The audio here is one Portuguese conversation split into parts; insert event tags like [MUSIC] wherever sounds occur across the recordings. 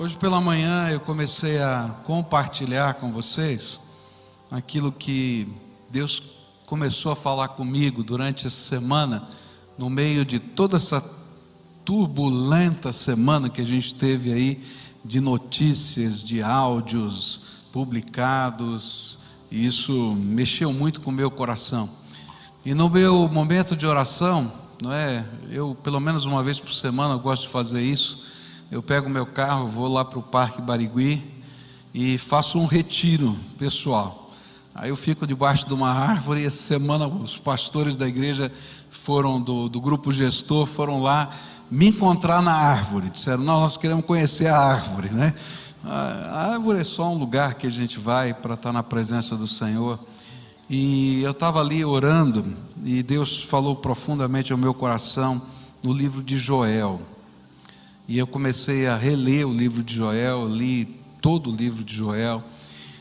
Hoje pela manhã eu comecei a compartilhar com vocês aquilo que Deus começou a falar comigo durante essa semana, no meio de toda essa turbulenta semana que a gente teve aí de notícias, de áudios publicados, e isso mexeu muito com o meu coração. E no meu momento de oração, não é? Eu pelo menos uma vez por semana gosto de fazer isso eu pego meu carro, vou lá para o Parque Barigui e faço um retiro pessoal. Aí eu fico debaixo de uma árvore essa semana os pastores da igreja foram do, do grupo gestor, foram lá me encontrar na árvore. Disseram, não, nós queremos conhecer a árvore, né? A árvore é só um lugar que a gente vai para estar na presença do Senhor. E eu estava ali orando e Deus falou profundamente ao meu coração no livro de Joel. E eu comecei a reler o livro de Joel, li todo o livro de Joel.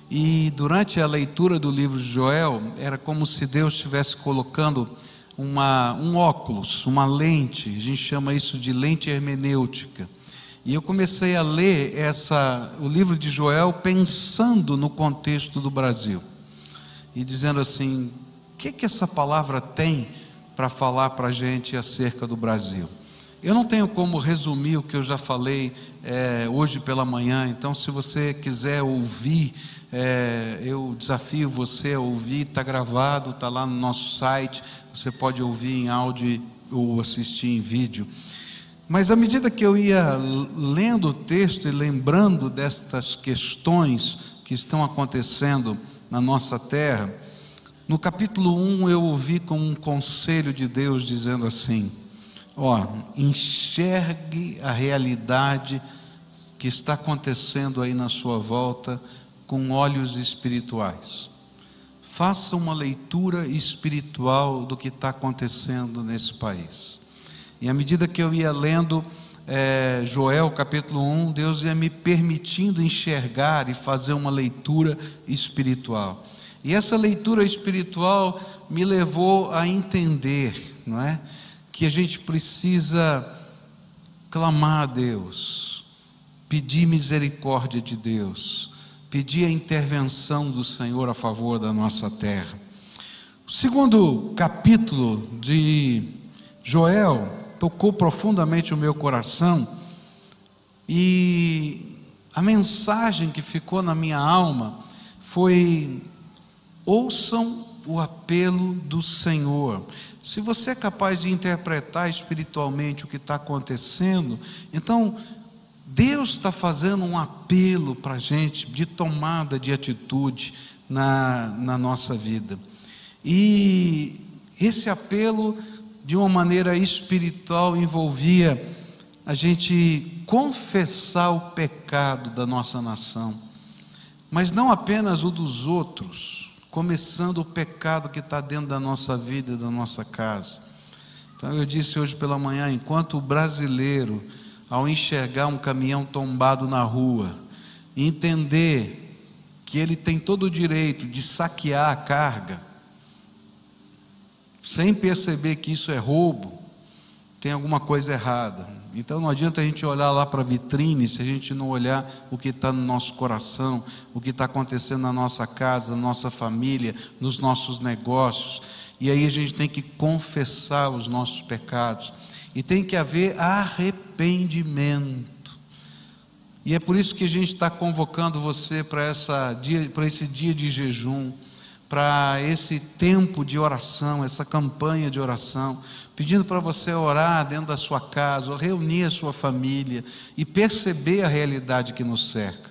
E durante a leitura do livro de Joel, era como se Deus estivesse colocando uma, um óculos, uma lente, a gente chama isso de lente hermenêutica. E eu comecei a ler essa, o livro de Joel pensando no contexto do Brasil. E dizendo assim: o que, que essa palavra tem para falar para a gente acerca do Brasil? Eu não tenho como resumir o que eu já falei é, hoje pela manhã, então, se você quiser ouvir, é, eu desafio você a ouvir, está gravado, está lá no nosso site, você pode ouvir em áudio ou assistir em vídeo. Mas à medida que eu ia lendo o texto e lembrando destas questões que estão acontecendo na nossa terra, no capítulo 1 eu ouvi como um conselho de Deus dizendo assim: Ó, enxergue a realidade que está acontecendo aí na sua volta com olhos espirituais. Faça uma leitura espiritual do que está acontecendo nesse país. E à medida que eu ia lendo é, Joel capítulo 1, Deus ia me permitindo enxergar e fazer uma leitura espiritual. E essa leitura espiritual me levou a entender, não é? Que a gente precisa clamar a Deus, pedir misericórdia de Deus, pedir a intervenção do Senhor a favor da nossa terra. O segundo capítulo de Joel tocou profundamente o meu coração e a mensagem que ficou na minha alma foi: ouçam o apelo do Senhor. Se você é capaz de interpretar espiritualmente o que está acontecendo, então Deus está fazendo um apelo para a gente de tomada de atitude na, na nossa vida. E esse apelo, de uma maneira espiritual, envolvia a gente confessar o pecado da nossa nação, mas não apenas o dos outros começando o pecado que está dentro da nossa vida e da nossa casa. Então eu disse hoje pela manhã, enquanto o brasileiro, ao enxergar um caminhão tombado na rua, entender que ele tem todo o direito de saquear a carga, sem perceber que isso é roubo, tem alguma coisa errada. Então não adianta a gente olhar lá para a vitrine se a gente não olhar o que está no nosso coração, o que está acontecendo na nossa casa, na nossa família, nos nossos negócios. E aí a gente tem que confessar os nossos pecados. E tem que haver arrependimento. E é por isso que a gente está convocando você para, esse dia de jejum para esse tempo de oração, essa campanha de oração, pedindo para você orar dentro da sua casa, reunir a sua família e perceber a realidade que nos cerca.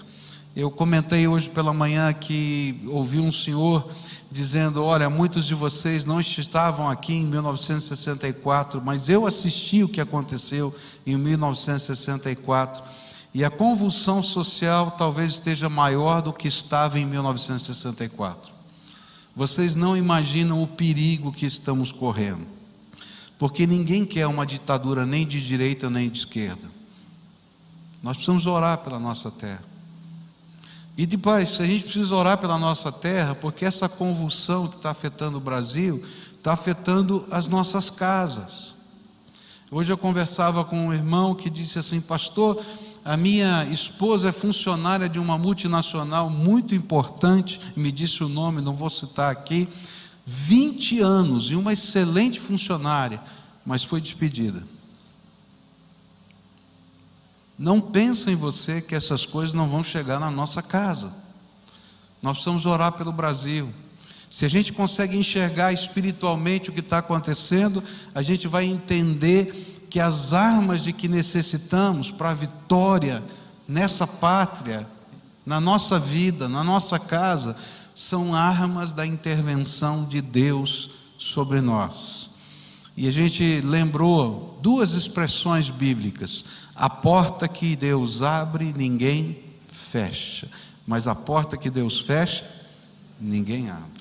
Eu comentei hoje pela manhã que ouvi um senhor dizendo: Olha, muitos de vocês não estavam aqui em 1964, mas eu assisti o que aconteceu em 1964. E a convulsão social talvez esteja maior do que estava em 1964. Vocês não imaginam o perigo que estamos correndo, porque ninguém quer uma ditadura nem de direita nem de esquerda. Nós precisamos orar pela nossa terra. E depois, a gente precisa orar pela nossa terra, porque essa convulsão que está afetando o Brasil está afetando as nossas casas. Hoje eu conversava com um irmão que disse assim, pastor, A minha esposa é funcionária de uma multinacional muito importante, me disse o nome, não vou citar aqui. 20 anos e uma excelente funcionária, mas foi despedida. Não pensa em você que essas coisas não vão chegar na nossa casa. Nós precisamos orar pelo Brasil. Se a gente consegue enxergar espiritualmente o que está acontecendo, a gente vai entender que as armas de que necessitamos para a vitória nessa pátria, na nossa vida, na nossa casa, são armas da intervenção de Deus sobre nós. E a gente lembrou duas expressões bíblicas: a porta que Deus abre, ninguém fecha, mas a porta que Deus fecha, ninguém abre.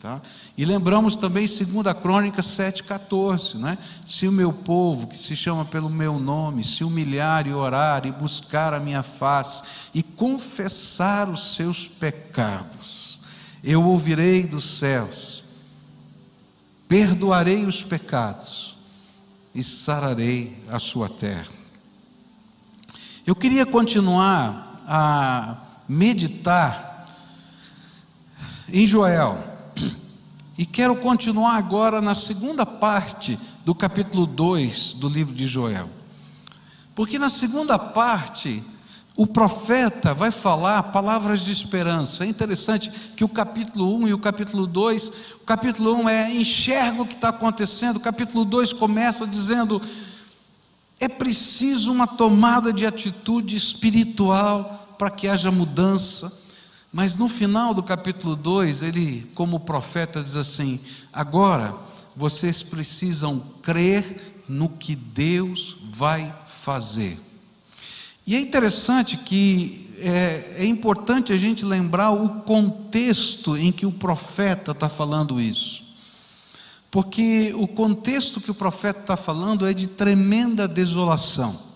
Tá? E lembramos também 2 Crônica 7,14, né? Se o meu povo, que se chama pelo meu nome, se humilhar e orar e buscar a minha face e confessar os seus pecados, eu ouvirei dos céus, perdoarei os pecados e sararei a sua terra. Eu queria continuar a meditar em Joel e quero continuar agora na segunda parte do capítulo 2 do livro de Joel. Porque na segunda parte, o profeta vai falar palavras de esperança. É interessante que o capítulo 1 e o capítulo 2, o capítulo 1 é enxerga o que está acontecendo, o capítulo 2 começa dizendo: é preciso uma tomada de atitude espiritual para que haja mudança. Mas no final do capítulo 2, ele, como profeta, diz assim: agora vocês precisam crer no que Deus vai fazer. E é interessante que é, é importante a gente lembrar o contexto em que o profeta está falando isso. Porque o contexto que o profeta está falando é de tremenda desolação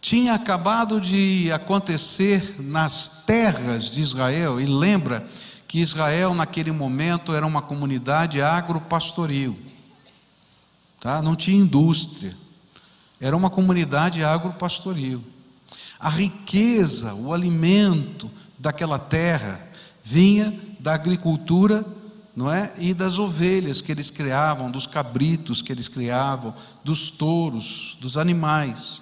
tinha acabado de acontecer nas terras de Israel, e lembra que Israel, naquele momento, era uma comunidade agropastoril, tá? não tinha indústria, era uma comunidade agropastoril. A riqueza, o alimento daquela terra vinha da agricultura não é? E das ovelhas que eles criavam, dos cabritos que eles criavam, dos touros, dos animais.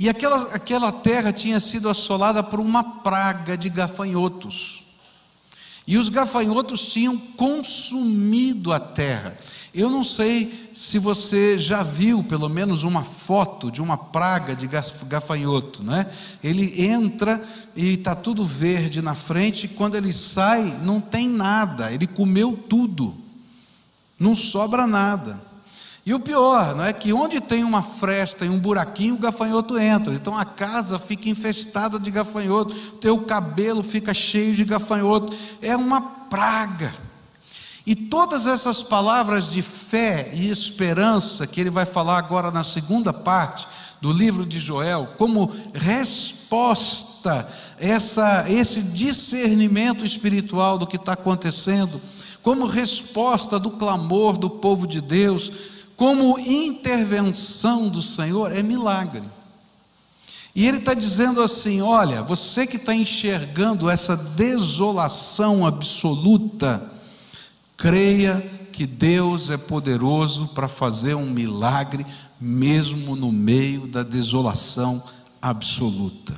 E aquela, aquela terra tinha sido assolada por uma praga de gafanhotos. E os gafanhotos tinham consumido a terra. Eu não sei se você já viu pelo menos uma foto de uma praga de gafanhoto, não é? Ele entra e está tudo verde na frente, e quando ele sai, não tem nada, ele comeu tudo, não sobra nada. E o pior, não é que onde tem uma fresta e um buraquinho, o gafanhoto entra. Então a casa fica infestada de gafanhoto, teu cabelo fica cheio de gafanhoto. É uma praga. E todas essas palavras de fé e esperança que ele vai falar agora na segunda parte do livro de Joel, como resposta essa esse discernimento espiritual do que está acontecendo, como resposta do clamor do povo de Deus, como intervenção do Senhor é milagre. E ele está dizendo assim: olha, você que está enxergando essa desolação absoluta, creia que Deus é poderoso para fazer um milagre, mesmo no meio da desolação absoluta.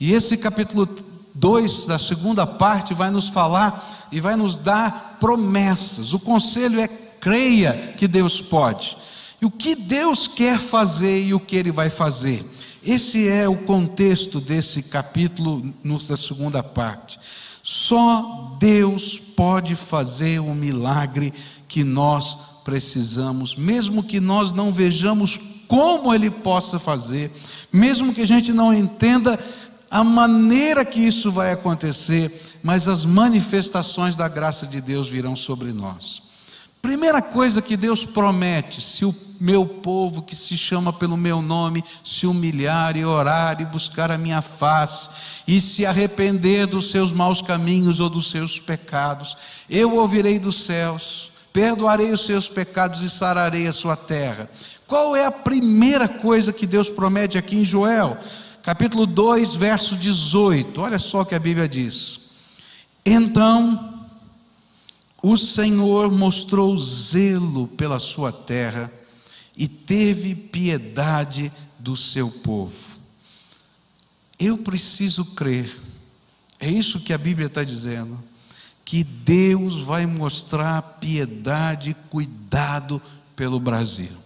E esse capítulo 2 da segunda parte vai nos falar e vai nos dar promessas. O conselho é creia que Deus pode. E o que Deus quer fazer e o que Ele vai fazer. Esse é o contexto desse capítulo, na segunda parte. Só Deus pode fazer o milagre que nós precisamos, mesmo que nós não vejamos como Ele possa fazer, mesmo que a gente não entenda a maneira que isso vai acontecer, mas as manifestações da graça de Deus virão sobre nós. Primeira coisa que Deus promete: se o meu povo que se chama pelo meu nome se humilhar e orar e buscar a minha face e se arrepender dos seus maus caminhos ou dos seus pecados, eu ouvirei dos céus, perdoarei os seus pecados e sararei a sua terra. Qual é a primeira coisa que Deus promete aqui em Joel? Capítulo 2, verso 18. Olha só o que a Bíblia diz. Então o Senhor mostrou zelo pela sua terra e teve piedade do seu povo. Eu preciso crer, é isso que a Bíblia está dizendo, que Deus vai mostrar piedade e cuidado pelo Brasil.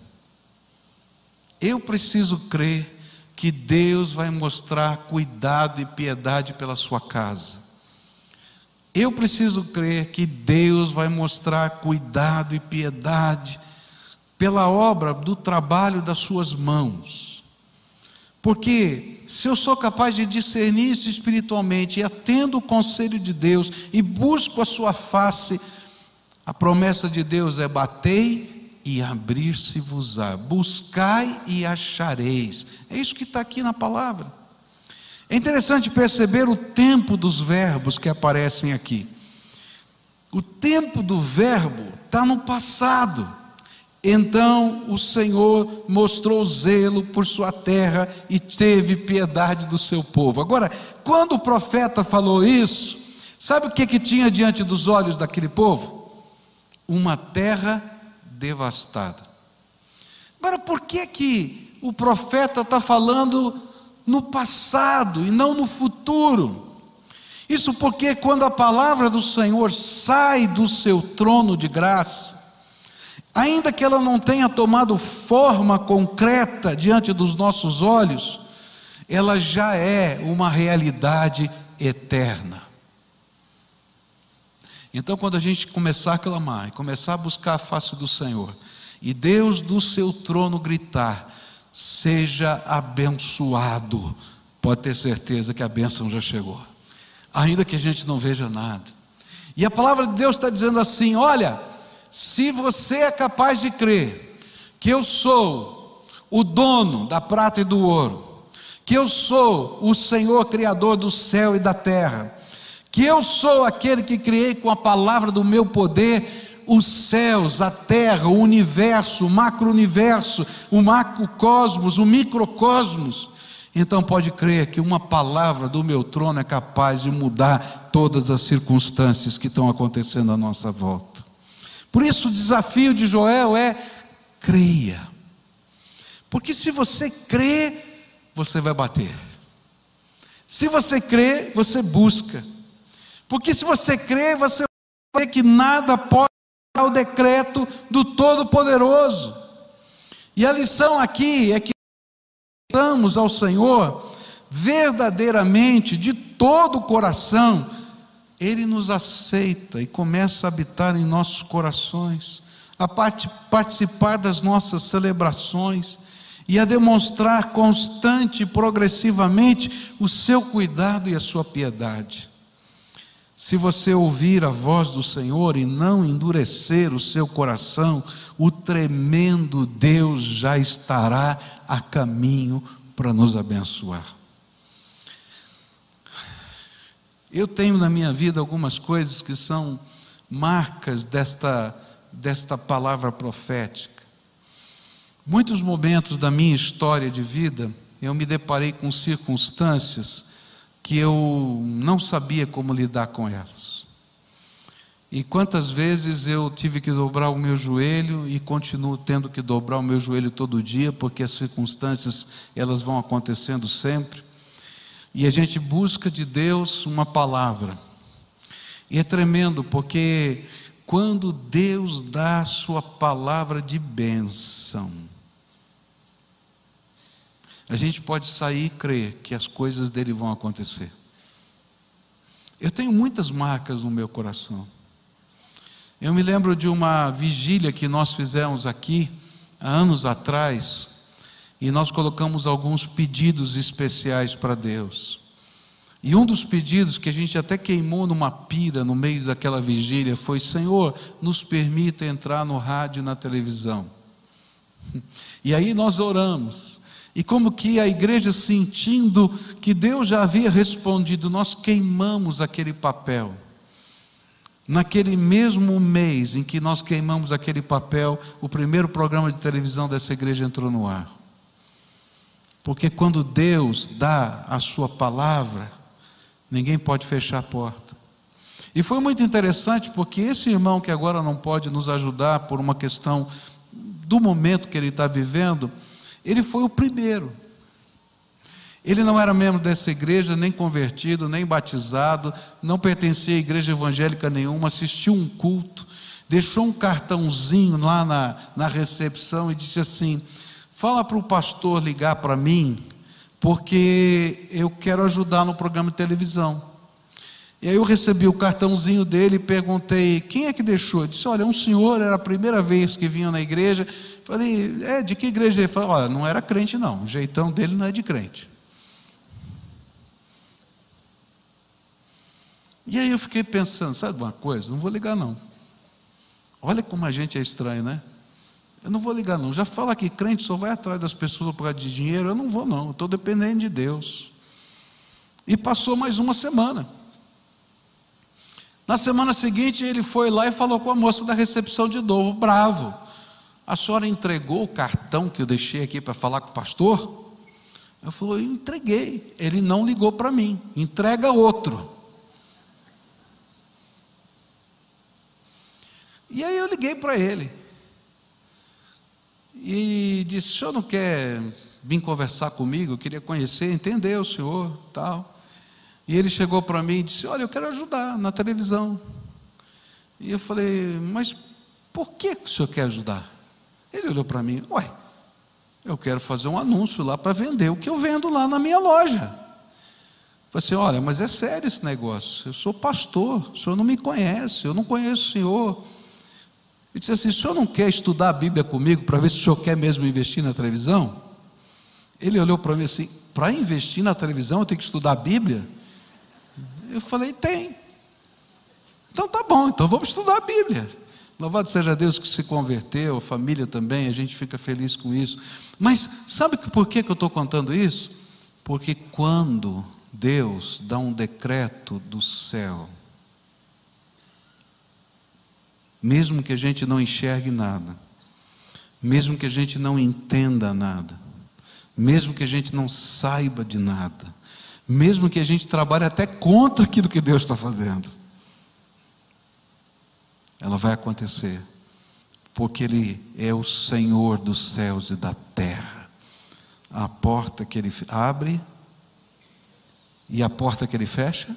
Eu preciso crer que Deus vai mostrar cuidado e piedade pela sua casa. Eu preciso crer que Deus vai mostrar cuidado e piedade pela obra do trabalho das suas mãos. Porque se eu sou capaz de discernir isso espiritualmente e atendo o conselho de Deus e busco a sua face, a promessa de Deus é batei e abrir-se-vos-á, buscai e achareis. É isso que está aqui na palavra. É interessante perceber o tempo dos verbos que aparecem aqui. O tempo do verbo está no passado. Então o Senhor mostrou zelo por sua terra e teve piedade do seu povo. Agora, quando o profeta falou isso, sabe o que, que tinha diante dos olhos daquele povo? Uma terra devastada. Agora, por que que o profeta está falando no passado e não no futuro. Isso porque quando a palavra do Senhor sai do seu trono de graça, ainda que ela não tenha tomado forma concreta diante dos nossos olhos, ela já é uma realidade eterna. Então, quando a gente começar a clamar e começar a buscar a face do Senhor, e Deus do seu trono gritar: seja abençoado. Pode ter certeza que a bênção já chegou, ainda que a gente não veja nada. E a palavra de Deus está dizendo assim: olha, se você é capaz de crer que eu sou o dono da prata e do ouro, que eu sou o Senhor Criador do céu e da terra, que eu sou aquele que criei com a palavra do meu poder os céus, a terra, o universo, o macro-universo, o macrocosmos, o microcosmos. Então pode crer que uma palavra do meu trono é capaz de mudar todas as circunstâncias que estão acontecendo à nossa volta. Por isso o desafio de Joel é creia. Porque se você crê, você vai bater. Se você crê, você busca. Porque se você crê, você vai ver que nada pode o decreto do Todo-Poderoso. E a lição aqui é que estamos ao Senhor verdadeiramente, de todo o coração, Ele nos aceita e começa a habitar em nossos corações, a part participar das nossas celebrações e a demonstrar constante e progressivamente o seu cuidado e a sua piedade. Se você ouvir a voz do Senhor e não endurecer o seu coração, o tremendo Deus já estará a caminho para nos abençoar. Eu tenho na minha vida algumas coisas que são marcas desta, desta palavra profética. Muitos momentos da minha história de vida, eu me deparei com circunstâncias que eu não sabia como lidar com elas. E quantas vezes eu tive que dobrar o meu joelho e continuo tendo que dobrar o meu joelho todo dia, porque as circunstâncias elas vão acontecendo sempre. E a gente busca de Deus uma palavra. E é tremendo, porque quando Deus dá a sua palavra de bênção, a gente pode sair e crer que as coisas dele vão acontecer. Eu tenho muitas marcas no meu coração. Eu me lembro de uma vigília que nós fizemos aqui, há anos atrás, e nós colocamos alguns pedidos especiais para Deus. E um dos pedidos que a gente até queimou numa pira no meio daquela vigília foi: Senhor, nos permita entrar no rádio e na televisão. [LAUGHS] E aí nós oramos. E como que a igreja sentindo que Deus já havia respondido, nós queimamos aquele papel. naquele mesmo mês em que nós queimamos aquele papel, o primeiro programa de televisão dessa igreja entrou no ar. Porque quando Deus dá a sua palavra, ninguém pode fechar a porta. E foi muito interessante porque esse irmão que agora não pode nos ajudar por uma questão do momento que ele está vivendo, ele foi o primeiro. Ele não era membro dessa igreja, nem convertido, nem batizado, não pertencia a igreja evangélica nenhuma, assistiu um culto, deixou um cartãozinho lá na, na recepção e disse assim: Fala para o pastor ligar para mim, porque eu quero ajudar no programa de televisão. E aí eu recebi o cartãozinho dele e perguntei: quem é que deixou? Disse: Olha, um senhor, era a primeira vez que vinha na igreja. Falei: É, de que igreja? Ele falou: Olha, não era crente, não. O jeitão dele não é de crente. E aí eu fiquei pensando, sabe uma coisa? Não vou ligar não. Olha como a gente é estranho, né? Eu não vou ligar não. Já fala que crente só vai atrás das pessoas por causa de dinheiro. Eu não vou não. Estou dependendo de Deus. E passou mais uma semana. Na semana seguinte ele foi lá e falou com a moça da recepção de novo, bravo. A senhora entregou o cartão que eu deixei aqui para falar com o pastor? Eu falei, eu entreguei. Ele não ligou para mim. Entrega outro. E aí eu liguei para ele. E disse: "O senhor não quer vir conversar comigo? Eu queria conhecer, entender o senhor, tal". E ele chegou para mim e disse: "Olha, eu quero ajudar na televisão". E eu falei: "Mas por que o senhor quer ajudar?" Ele olhou para mim: "Ué, eu quero fazer um anúncio lá para vender o que eu vendo lá na minha loja". Eu falei assim: olha, mas é sério esse negócio. Eu sou pastor, o senhor não me conhece, eu não conheço o senhor. Eu disse assim: o senhor não quer estudar a Bíblia comigo para ver se o senhor quer mesmo investir na televisão? Ele olhou para mim assim: para investir na televisão eu tenho que estudar a Bíblia? Eu falei: tem. Então tá bom, então vamos estudar a Bíblia. Louvado seja Deus que se converteu, a família também, a gente fica feliz com isso. Mas sabe por que, eu estou contando isso? Porque quando Deus dá um decreto do céu, mesmo que a gente não enxergue nada, mesmo que a gente não entenda nada, mesmo que a gente não saiba de nada, mesmo que a gente trabalhe até contra aquilo que Deus está fazendo, ela vai acontecer, porque Ele é o Senhor dos céus e da terra. A porta que Ele abre e a porta que Ele fecha,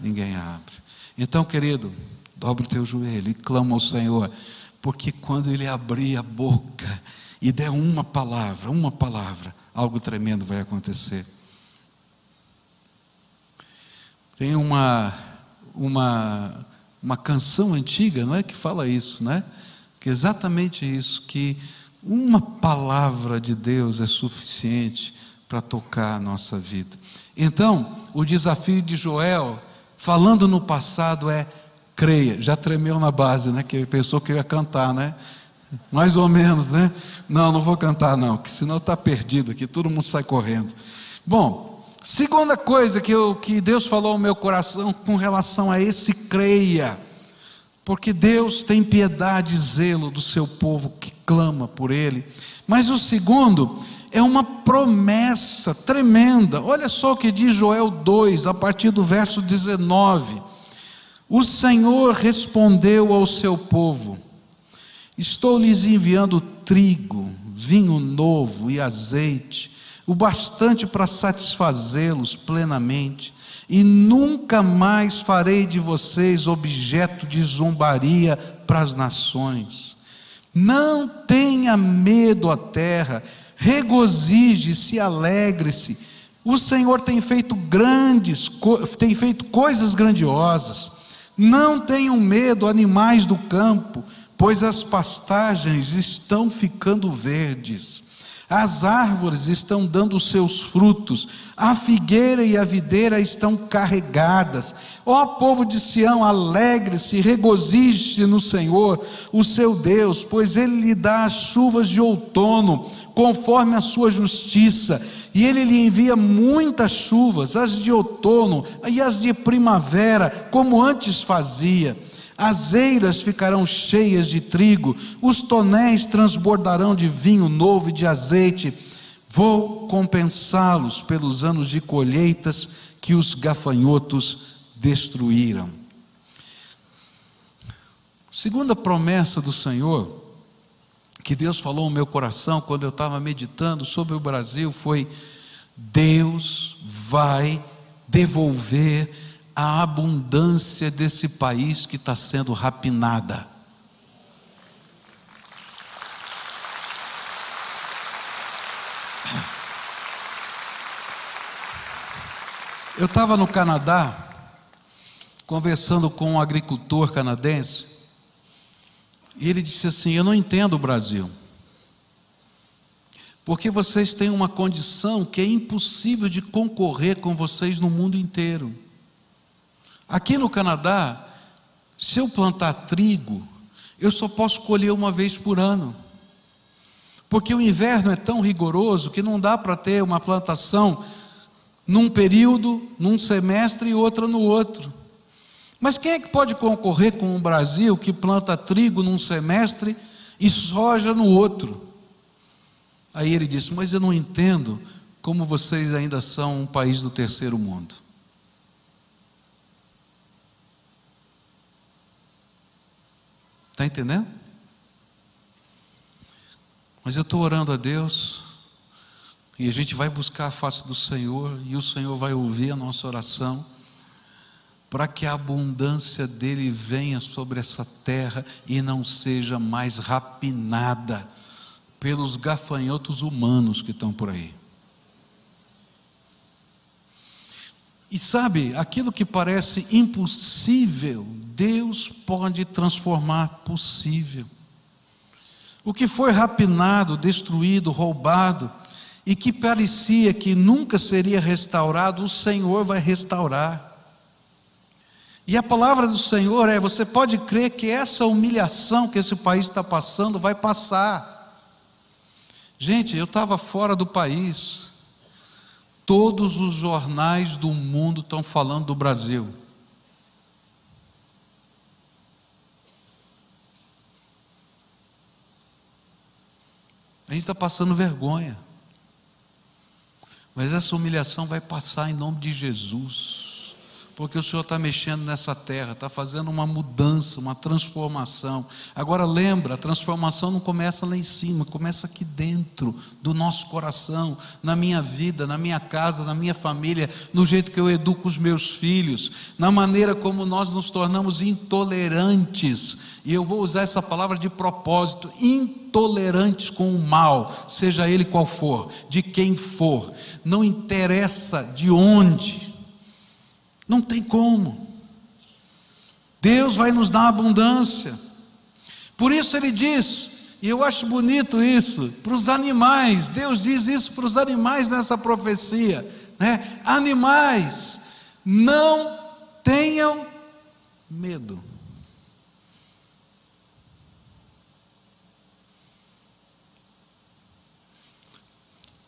ninguém abre. Então, querido, Dobra o teu joelho e clama ao Senhor, porque quando Ele abrir a boca e der uma palavra, uma palavra, algo tremendo vai acontecer. Tem uma, uma, uma canção antiga, não é? Que fala isso, né? Que é exatamente isso, que uma palavra de Deus é suficiente para tocar a nossa vida. Então, o desafio de Joel, falando no passado, é creia. Já tremeu na base, né? Que pensou que eu ia cantar, né? Mais ou menos, né? Não, não vou cantar, não, que senão está perdido aqui, todo mundo sai correndo. Bom, segunda coisa que, eu, que Deus falou ao meu coração com relação a esse creia, porque Deus tem piedade e zelo do seu povo que clama por Ele. Mas o segundo é uma promessa tremenda. Olha só o que diz Joel 2, a partir do verso 19. O Senhor respondeu ao seu povo: Estou lhes enviando trigo, vinho novo e azeite, o bastante para satisfazê-los plenamente, e nunca mais farei de vocês objeto de zombaria para as nações. Não tenha medo a terra, regozije-se, alegre-se. O Senhor tem feito grandes, tem feito coisas grandiosas. Não tenham medo, animais do campo, pois as pastagens estão ficando verdes, as árvores estão dando seus frutos, a figueira e a videira estão carregadas. Ó povo de Sião, alegre-se, regozije-se no Senhor, o seu Deus, pois ele lhe dá as chuvas de outono, conforme a sua justiça e ele lhe envia muitas chuvas, as de outono e as de primavera, como antes fazia. As eiras ficarão cheias de trigo, os tonéis transbordarão de vinho novo e de azeite. Vou compensá-los pelos anos de colheitas que os gafanhotos destruíram. Segunda promessa do Senhor, que Deus falou no meu coração quando eu estava meditando sobre o Brasil, foi: Deus vai devolver a abundância desse país que está sendo rapinada. Eu estava no Canadá, conversando com um agricultor canadense, e ele disse assim: Eu não entendo o Brasil, porque vocês têm uma condição que é impossível de concorrer com vocês no mundo inteiro. Aqui no Canadá, se eu plantar trigo, eu só posso colher uma vez por ano. Porque o inverno é tão rigoroso que não dá para ter uma plantação num período, num semestre e outra no outro. Mas quem é que pode concorrer com o Brasil que planta trigo num semestre e soja no outro? Aí ele disse: Mas eu não entendo como vocês ainda são um país do terceiro mundo. Está entendendo? Mas eu estou orando a Deus, e a gente vai buscar a face do Senhor, e o Senhor vai ouvir a nossa oração, para que a abundância dele venha sobre essa terra e não seja mais rapinada pelos gafanhotos humanos que estão por aí. E sabe, aquilo que parece impossível Deus pode transformar possível. O que foi rapinado, destruído, roubado, e que parecia que nunca seria restaurado, o Senhor vai restaurar. E a palavra do Senhor é: você pode crer que essa humilhação que esse país está passando vai passar. Gente, eu estava fora do país, todos os jornais do mundo estão falando do Brasil. A gente está passando vergonha. Mas essa humilhação vai passar em nome de Jesus porque o Senhor está mexendo nessa terra, está fazendo uma mudança, uma transformação. Agora lembra, a transformação não começa lá em cima, começa aqui dentro do nosso coração, na minha vida, na minha casa, na minha família, no jeito que eu educo os meus filhos, na maneira como nós nos tornamos intolerantes. E eu vou usar essa palavra de propósito, intolerantes com o mal, seja ele qual for, de quem for, não interessa de onde não tem como. Deus vai nos dar abundância. Por isso ele diz, e eu acho bonito isso, para os animais, Deus diz isso para os animais nessa profecia, né? Animais, não tenham medo.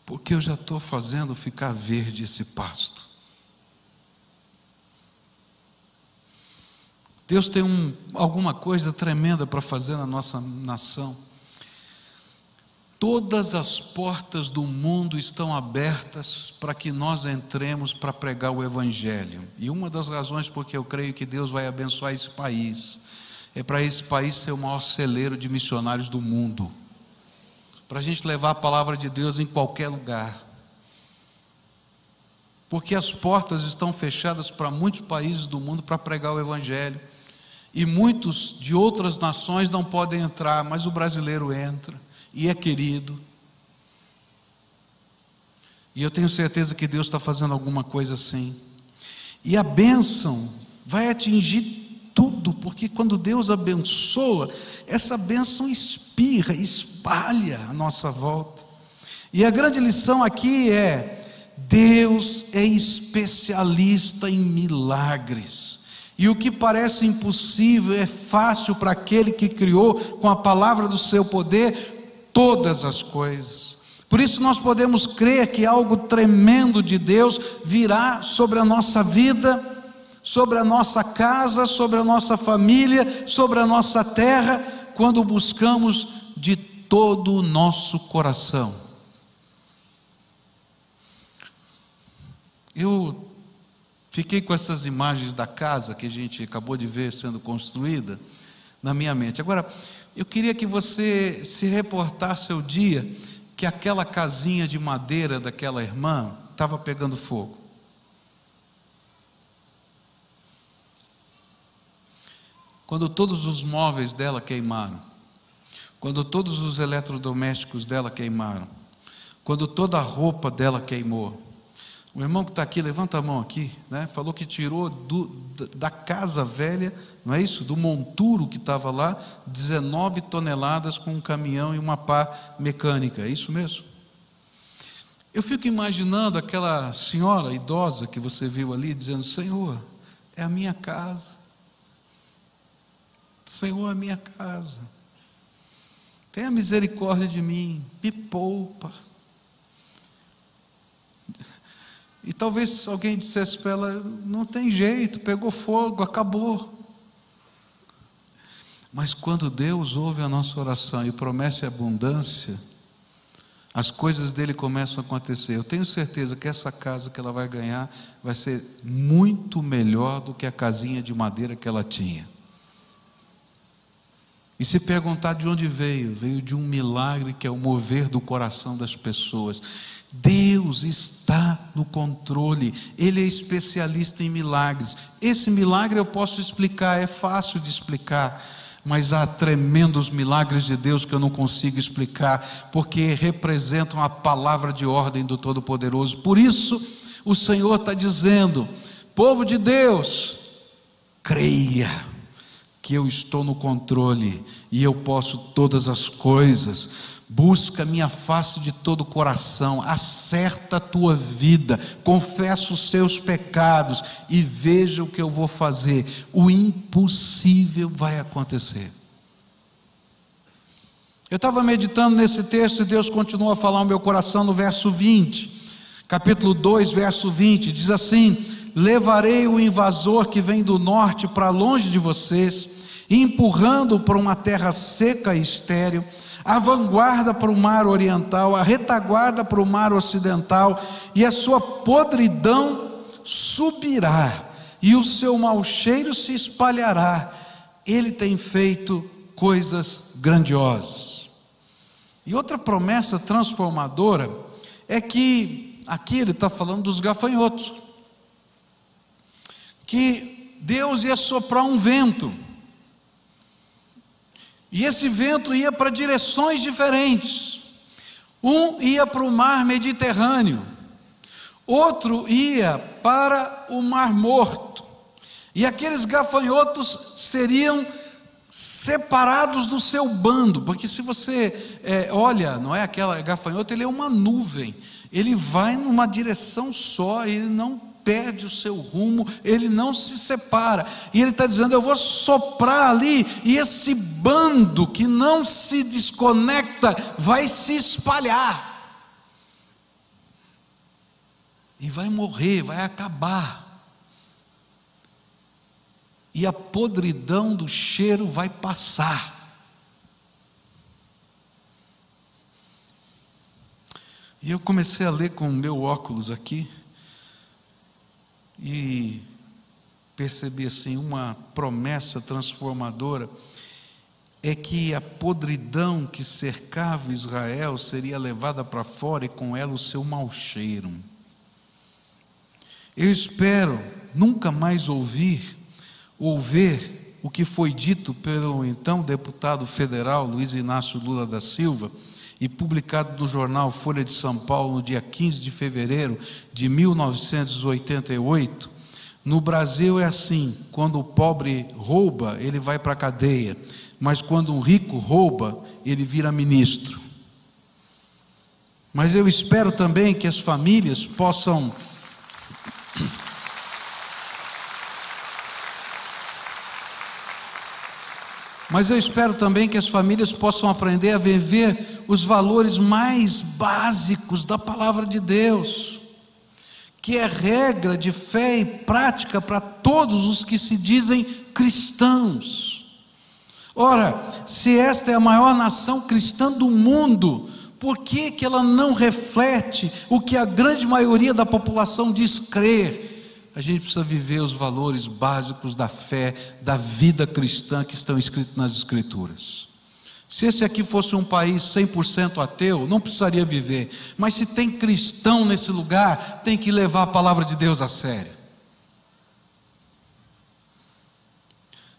Porque eu já estou fazendo ficar verde esse pasto. Deus tem um, alguma coisa tremenda para fazer na nossa nação. Todas as portas do mundo estão abertas para que nós entremos para pregar o Evangelho. E uma das razões porque eu creio que Deus vai abençoar esse país é para esse país ser o maior celeiro de missionários do mundo. Para a gente levar a palavra de Deus em qualquer lugar. Porque as portas estão fechadas para muitos países do mundo para pregar o Evangelho e muitos de outras nações não podem entrar, mas o brasileiro entra e é querido. E eu tenho certeza que Deus está fazendo alguma coisa assim. E a bênção vai atingir tudo, porque quando Deus abençoa, essa bênção espirra, espalha a nossa volta. E a grande lição aqui é: Deus é especialista em milagres. E o que parece impossível é fácil para aquele que criou com a palavra do seu poder todas as coisas. Por isso nós podemos crer que algo tremendo de Deus virá sobre a nossa vida, sobre a nossa casa, sobre a nossa família, sobre a nossa terra, quando buscamos de todo o nosso coração. Eu fiquei com essas imagens da casa que a gente acabou de ver sendo construída na minha mente. Agora, eu queria que você se reportasse ao dia que aquela casinha de madeira daquela irmã estava pegando fogo. Quando todos os móveis dela queimaram, quando todos os eletrodomésticos dela queimaram, quando toda a roupa dela queimou. O irmão que está aqui, levanta a mão aqui, né? falou que tirou do, da casa velha, não é isso? Do monturo que estava lá, 19 toneladas com um caminhão e uma pá mecânica, é isso mesmo? Eu fico imaginando aquela senhora idosa que você viu ali, dizendo: Senhor, é a minha casa. Senhor, é a minha casa. Tenha misericórdia de mim, me poupa. E talvez alguém dissesse para ela: não tem jeito, pegou fogo, acabou. Mas quando Deus ouve a nossa oração e promete abundância, as coisas dele começam a acontecer. Eu tenho certeza que essa casa que ela vai ganhar vai ser muito melhor do que a casinha de madeira que ela tinha. E se perguntar de onde veio, veio de um milagre que é o mover do coração das pessoas. Deus está no controle, Ele é especialista em milagres. Esse milagre eu posso explicar, é fácil de explicar, mas há tremendos milagres de Deus que eu não consigo explicar, porque representam a palavra de ordem do Todo-Poderoso. Por isso, o Senhor está dizendo: povo de Deus, creia que eu estou no controle e eu posso todas as coisas. Busca minha face de todo o coração, acerta a tua vida, confessa os seus pecados e veja o que eu vou fazer. O impossível vai acontecer. Eu estava meditando nesse texto e Deus continua a falar no meu coração no verso 20, capítulo 2, verso 20: diz assim: Levarei o invasor que vem do norte para longe de vocês empurrando para uma terra seca e estéril, a vanguarda para o mar oriental, a retaguarda para o mar ocidental, e a sua podridão subirá, e o seu mau cheiro se espalhará. Ele tem feito coisas grandiosas. E outra promessa transformadora é que, aqui ele está falando dos gafanhotos, que Deus ia soprar um vento, e esse vento ia para direções diferentes. Um ia para o mar Mediterrâneo, outro ia para o Mar Morto. E aqueles gafanhotos seriam separados do seu bando, porque se você é, olha, não é aquela gafanhoto, ele é uma nuvem, ele vai numa direção só, ele não perde o seu rumo, ele não se separa. E ele está dizendo: Eu vou soprar ali, e esse bando que não se desconecta vai se espalhar. E vai morrer, vai acabar. E a podridão do cheiro vai passar. E eu comecei a ler com o meu óculos aqui e percebi assim uma promessa transformadora é que a podridão que cercava Israel seria levada para fora e com ela o seu mau cheiro. Eu espero nunca mais ouvir ou ver o que foi dito pelo então deputado federal Luiz Inácio Lula da Silva e publicado no jornal Folha de São Paulo no dia 15 de fevereiro de 1988. No Brasil é assim: quando o pobre rouba, ele vai para a cadeia, mas quando um rico rouba, ele vira ministro. Mas eu espero também que as famílias possam Mas eu espero também que as famílias possam aprender a viver os valores mais básicos da palavra de Deus que é regra de fé e prática para todos os que se dizem cristãos. Ora, se esta é a maior nação cristã do mundo, por que, que ela não reflete o que a grande maioria da população diz crer? A gente precisa viver os valores básicos da fé, da vida cristã que estão escritos nas Escrituras. Se esse aqui fosse um país 100% ateu, não precisaria viver. Mas se tem cristão nesse lugar, tem que levar a palavra de Deus a sério.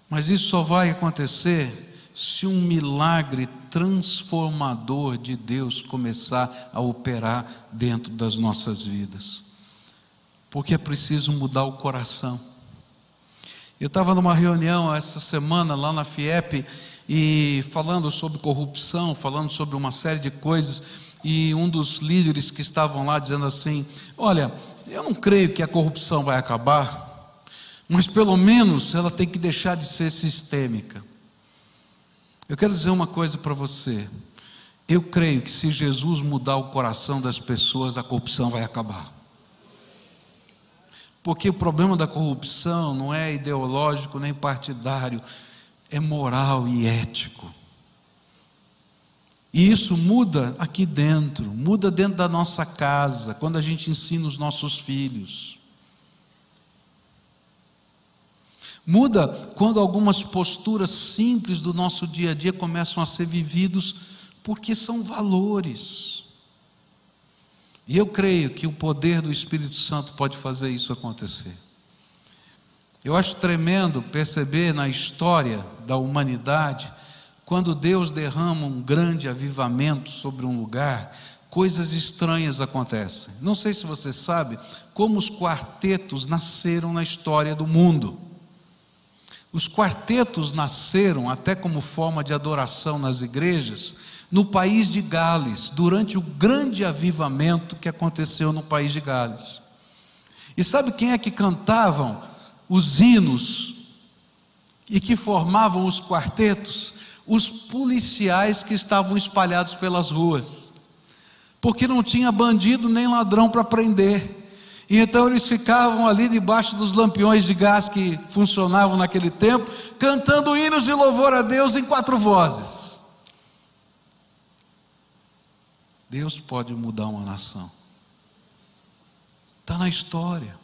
Mas isso só vai acontecer se um milagre transformador de Deus começar a operar dentro das nossas vidas. Porque é preciso mudar o coração. Eu estava numa reunião essa semana lá na FIEP e falando sobre corrupção, falando sobre uma série de coisas, e um dos líderes que estavam lá dizendo assim: Olha, eu não creio que a corrupção vai acabar, mas pelo menos ela tem que deixar de ser sistêmica. Eu quero dizer uma coisa para você. Eu creio que se Jesus mudar o coração das pessoas, a corrupção vai acabar. Porque o problema da corrupção não é ideológico nem partidário, é moral e ético. E isso muda aqui dentro, muda dentro da nossa casa, quando a gente ensina os nossos filhos. Muda quando algumas posturas simples do nosso dia a dia começam a ser vividos, porque são valores. E eu creio que o poder do Espírito Santo pode fazer isso acontecer. Eu acho tremendo perceber na história da humanidade, quando Deus derrama um grande avivamento sobre um lugar, coisas estranhas acontecem. Não sei se você sabe como os quartetos nasceram na história do mundo. Os quartetos nasceram até como forma de adoração nas igrejas no país de Gales, durante o grande avivamento que aconteceu no país de Gales. E sabe quem é que cantavam os hinos e que formavam os quartetos, os policiais que estavam espalhados pelas ruas, porque não tinha bandido nem ladrão para prender. E então eles ficavam ali debaixo dos lampiões de gás que funcionavam naquele tempo, cantando hinos de louvor a Deus em quatro vozes. Deus pode mudar uma nação. Está na história.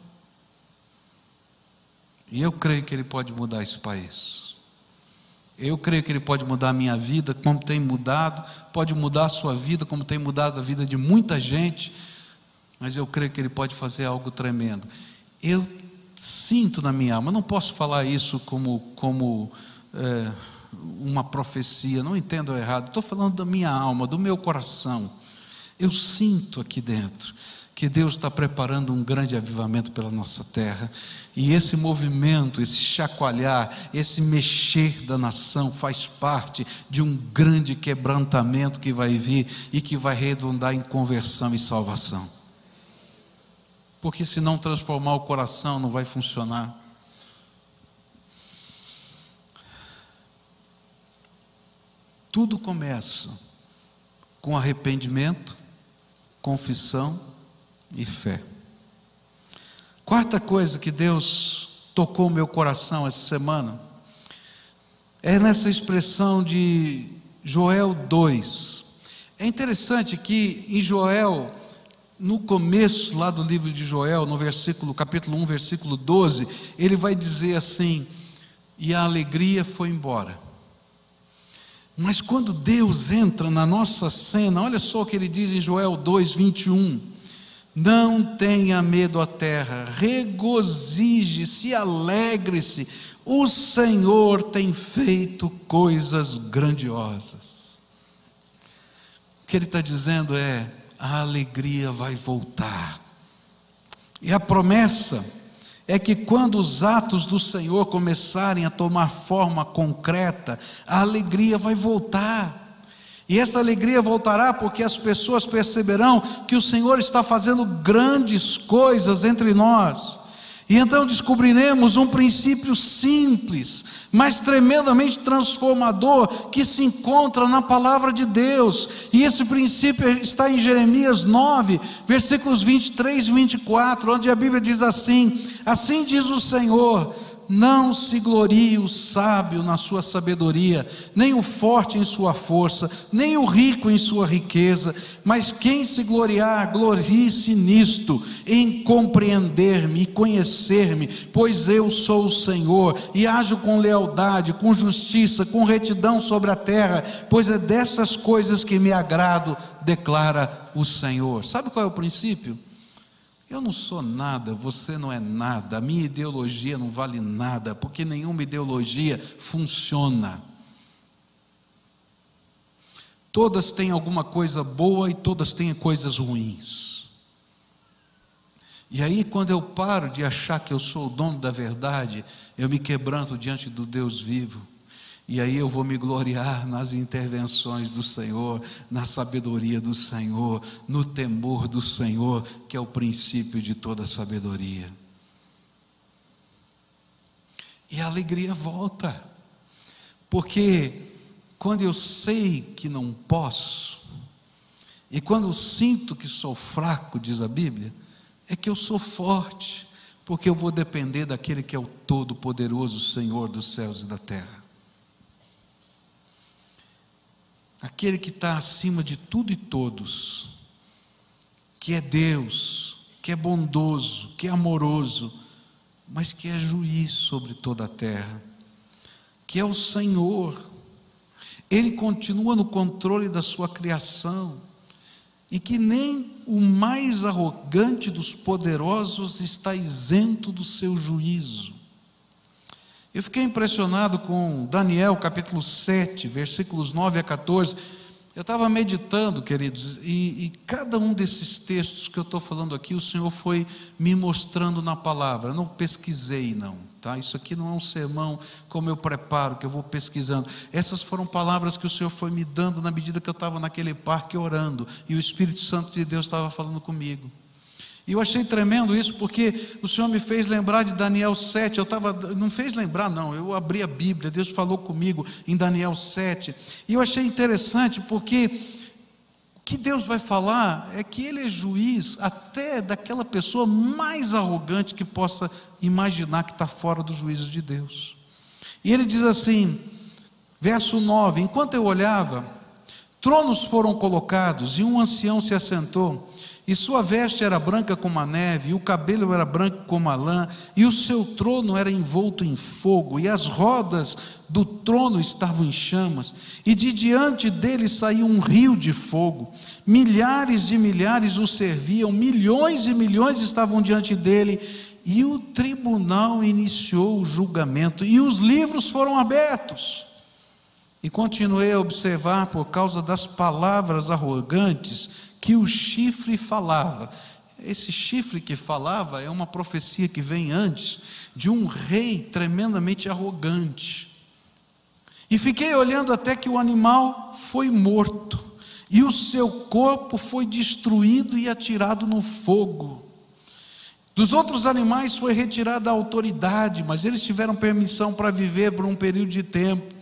E eu creio que Ele pode mudar esse país. Eu creio que Ele pode mudar a minha vida, como tem mudado, pode mudar a sua vida, como tem mudado a vida de muita gente, mas eu creio que Ele pode fazer algo tremendo. Eu sinto na minha alma, não posso falar isso como, como é, uma profecia, não entendo errado, estou falando da minha alma, do meu coração. Eu sinto aqui dentro que Deus está preparando um grande avivamento pela nossa terra, e esse movimento, esse chacoalhar, esse mexer da nação faz parte de um grande quebrantamento que vai vir e que vai redundar em conversão e salvação. Porque se não transformar o coração, não vai funcionar. Tudo começa com arrependimento, confissão e fé. Quarta coisa que Deus tocou meu coração essa semana é nessa expressão de Joel 2. É interessante que em Joel, no começo lá do livro de Joel, no versículo, capítulo 1, versículo 12, ele vai dizer assim: "E a alegria foi embora". Mas quando Deus entra na nossa cena, olha só o que ele diz em Joel 2, 21. Não tenha medo a terra, regozije-se, alegre-se, o Senhor tem feito coisas grandiosas. O que ele está dizendo é: a alegria vai voltar. E a promessa é que quando os atos do Senhor começarem a tomar forma concreta, a alegria vai voltar. E essa alegria voltará porque as pessoas perceberão que o Senhor está fazendo grandes coisas entre nós. E então descobriremos um princípio simples, mas tremendamente transformador, que se encontra na palavra de Deus. E esse princípio está em Jeremias 9, versículos 23 e 24, onde a Bíblia diz assim: Assim diz o Senhor não se glorie o sábio na sua sabedoria, nem o forte em sua força, nem o rico em sua riqueza, mas quem se gloriar, glorie-se nisto, em compreender-me e conhecer-me, pois eu sou o Senhor, e ajo com lealdade, com justiça, com retidão sobre a terra, pois é dessas coisas que me agrado, declara o Senhor. Sabe qual é o princípio? Eu não sou nada, você não é nada, a minha ideologia não vale nada, porque nenhuma ideologia funciona. Todas têm alguma coisa boa e todas têm coisas ruins. E aí, quando eu paro de achar que eu sou o dono da verdade, eu me quebranto diante do Deus vivo. E aí eu vou me gloriar nas intervenções do Senhor, na sabedoria do Senhor, no temor do Senhor, que é o princípio de toda sabedoria. E a alegria volta, porque quando eu sei que não posso, e quando eu sinto que sou fraco, diz a Bíblia, é que eu sou forte, porque eu vou depender daquele que é o Todo-Poderoso Senhor dos céus e da terra. Aquele que está acima de tudo e todos, que é Deus, que é bondoso, que é amoroso, mas que é juiz sobre toda a terra, que é o Senhor, Ele continua no controle da sua criação, e que nem o mais arrogante dos poderosos está isento do seu juízo. Eu fiquei impressionado com Daniel capítulo 7, versículos 9 a 14. Eu estava meditando, queridos, e, e, cada um desses textos que eu estou falando aqui, o Senhor foi me mostrando na palavra. Eu não pesquisei, não, tá? Isso aqui não é um sermão como eu preparo, que eu vou pesquisando. Essas foram palavras que o Senhor foi me dando na medida que eu estava naquele parque orando, e o Espírito Santo de Deus estava falando comigo. E eu achei tremendo isso, porque o Senhor me fez lembrar de Daniel 7. Eu estava, não fez lembrar, não, eu abri a Bíblia, Deus falou comigo em Daniel 7. E eu achei interessante, porque o que Deus vai falar é que Ele é juiz até daquela pessoa mais arrogante que possa imaginar que está fora do juízo de Deus. E ele diz assim, verso 9: Enquanto eu olhava, tronos foram colocados e um ancião se assentou. E sua veste era branca como a neve, e o cabelo era branco como a lã, e o seu trono era envolto em fogo, e as rodas do trono estavam em chamas, e de diante dele saía um rio de fogo. Milhares de milhares o serviam, milhões e milhões estavam diante dele, e o tribunal iniciou o julgamento, e os livros foram abertos. E continuei a observar por causa das palavras arrogantes que o chifre falava. Esse chifre que falava é uma profecia que vem antes de um rei tremendamente arrogante. E fiquei olhando até que o animal foi morto, e o seu corpo foi destruído e atirado no fogo. Dos outros animais foi retirada a autoridade, mas eles tiveram permissão para viver por um período de tempo.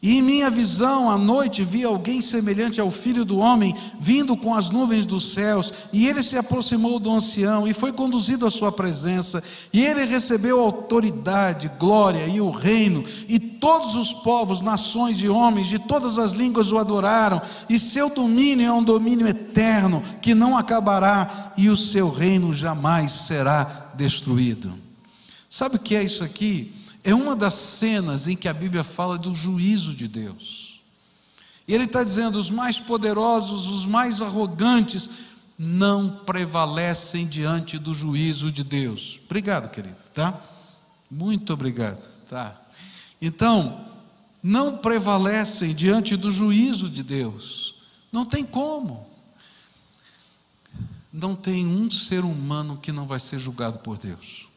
E em minha visão, à noite, vi alguém semelhante ao filho do homem vindo com as nuvens dos céus, e ele se aproximou do ancião e foi conduzido à sua presença, e ele recebeu autoridade, glória e o reino, e todos os povos, nações e homens de todas as línguas o adoraram, e seu domínio é um domínio eterno que não acabará, e o seu reino jamais será destruído. Sabe o que é isso aqui? É uma das cenas em que a Bíblia fala do juízo de Deus. E ele está dizendo: os mais poderosos, os mais arrogantes, não prevalecem diante do juízo de Deus. Obrigado, querido, tá? Muito obrigado, tá? Então, não prevalecem diante do juízo de Deus. Não tem como. Não tem um ser humano que não vai ser julgado por Deus.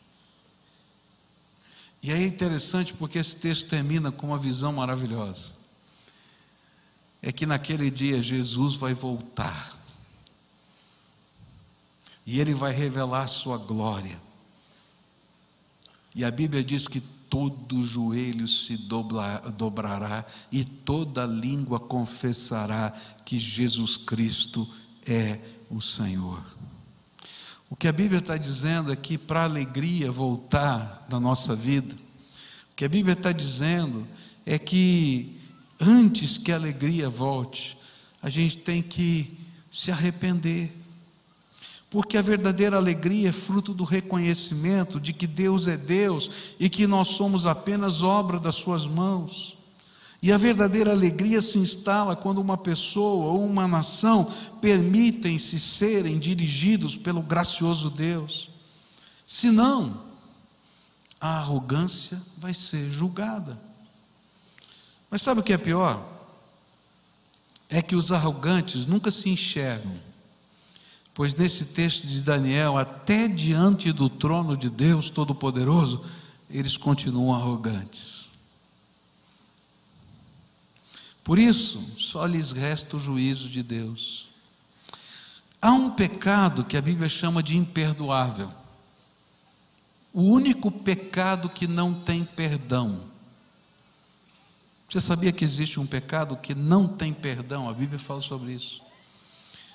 E aí é interessante porque esse texto termina com uma visão maravilhosa. É que naquele dia Jesus vai voltar. E ele vai revelar sua glória. E a Bíblia diz que todo joelho se dobrará e toda língua confessará que Jesus Cristo é o Senhor. O que a Bíblia está dizendo é que para a alegria voltar na nossa vida, o que a Bíblia está dizendo é que antes que a alegria volte, a gente tem que se arrepender. Porque a verdadeira alegria é fruto do reconhecimento de que Deus é Deus e que nós somos apenas obra das Suas mãos. E a verdadeira alegria se instala quando uma pessoa ou uma nação permitem-se serem dirigidos pelo gracioso Deus. Senão, a arrogância vai ser julgada. Mas sabe o que é pior? É que os arrogantes nunca se enxergam Pois nesse texto de Daniel, até diante do trono de Deus Todo-Poderoso, eles continuam arrogantes. Por isso, só lhes resta o juízo de Deus. Há um pecado que a Bíblia chama de imperdoável. O único pecado que não tem perdão. Você sabia que existe um pecado que não tem perdão? A Bíblia fala sobre isso.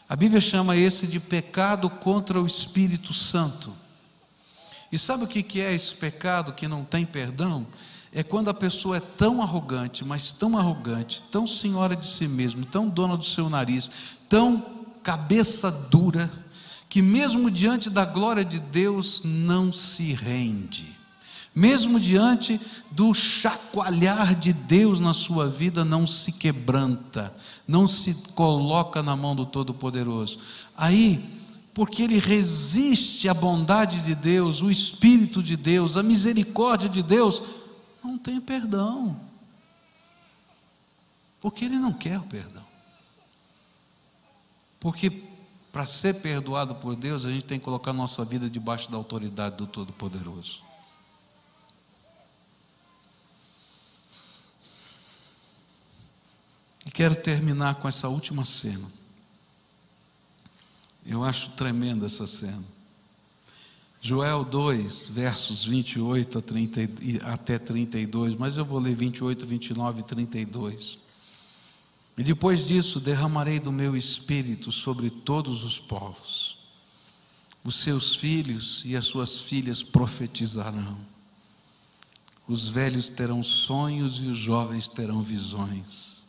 A Bíblia chama esse de pecado contra o Espírito Santo. E sabe o que é esse pecado que não tem perdão? É quando a pessoa é tão arrogante, mas tão arrogante, tão senhora de si mesmo, tão dona do seu nariz, tão cabeça dura, que mesmo diante da glória de Deus não se rende mesmo diante do chacoalhar de Deus na sua vida, não se quebranta, não se coloca na mão do Todo-Poderoso. Aí, porque ele resiste à bondade de Deus, o Espírito de Deus, a misericórdia de Deus, não tem perdão. Porque ele não quer o perdão. Porque para ser perdoado por Deus, a gente tem que colocar nossa vida debaixo da autoridade do Todo-Poderoso. E quero terminar com essa última cena. Eu acho tremenda essa cena. Joel 2, versos 28 a 30, até 32, mas eu vou ler 28, 29 e 32. E depois disso derramarei do meu espírito sobre todos os povos. Os seus filhos e as suas filhas profetizarão. Os velhos terão sonhos e os jovens terão visões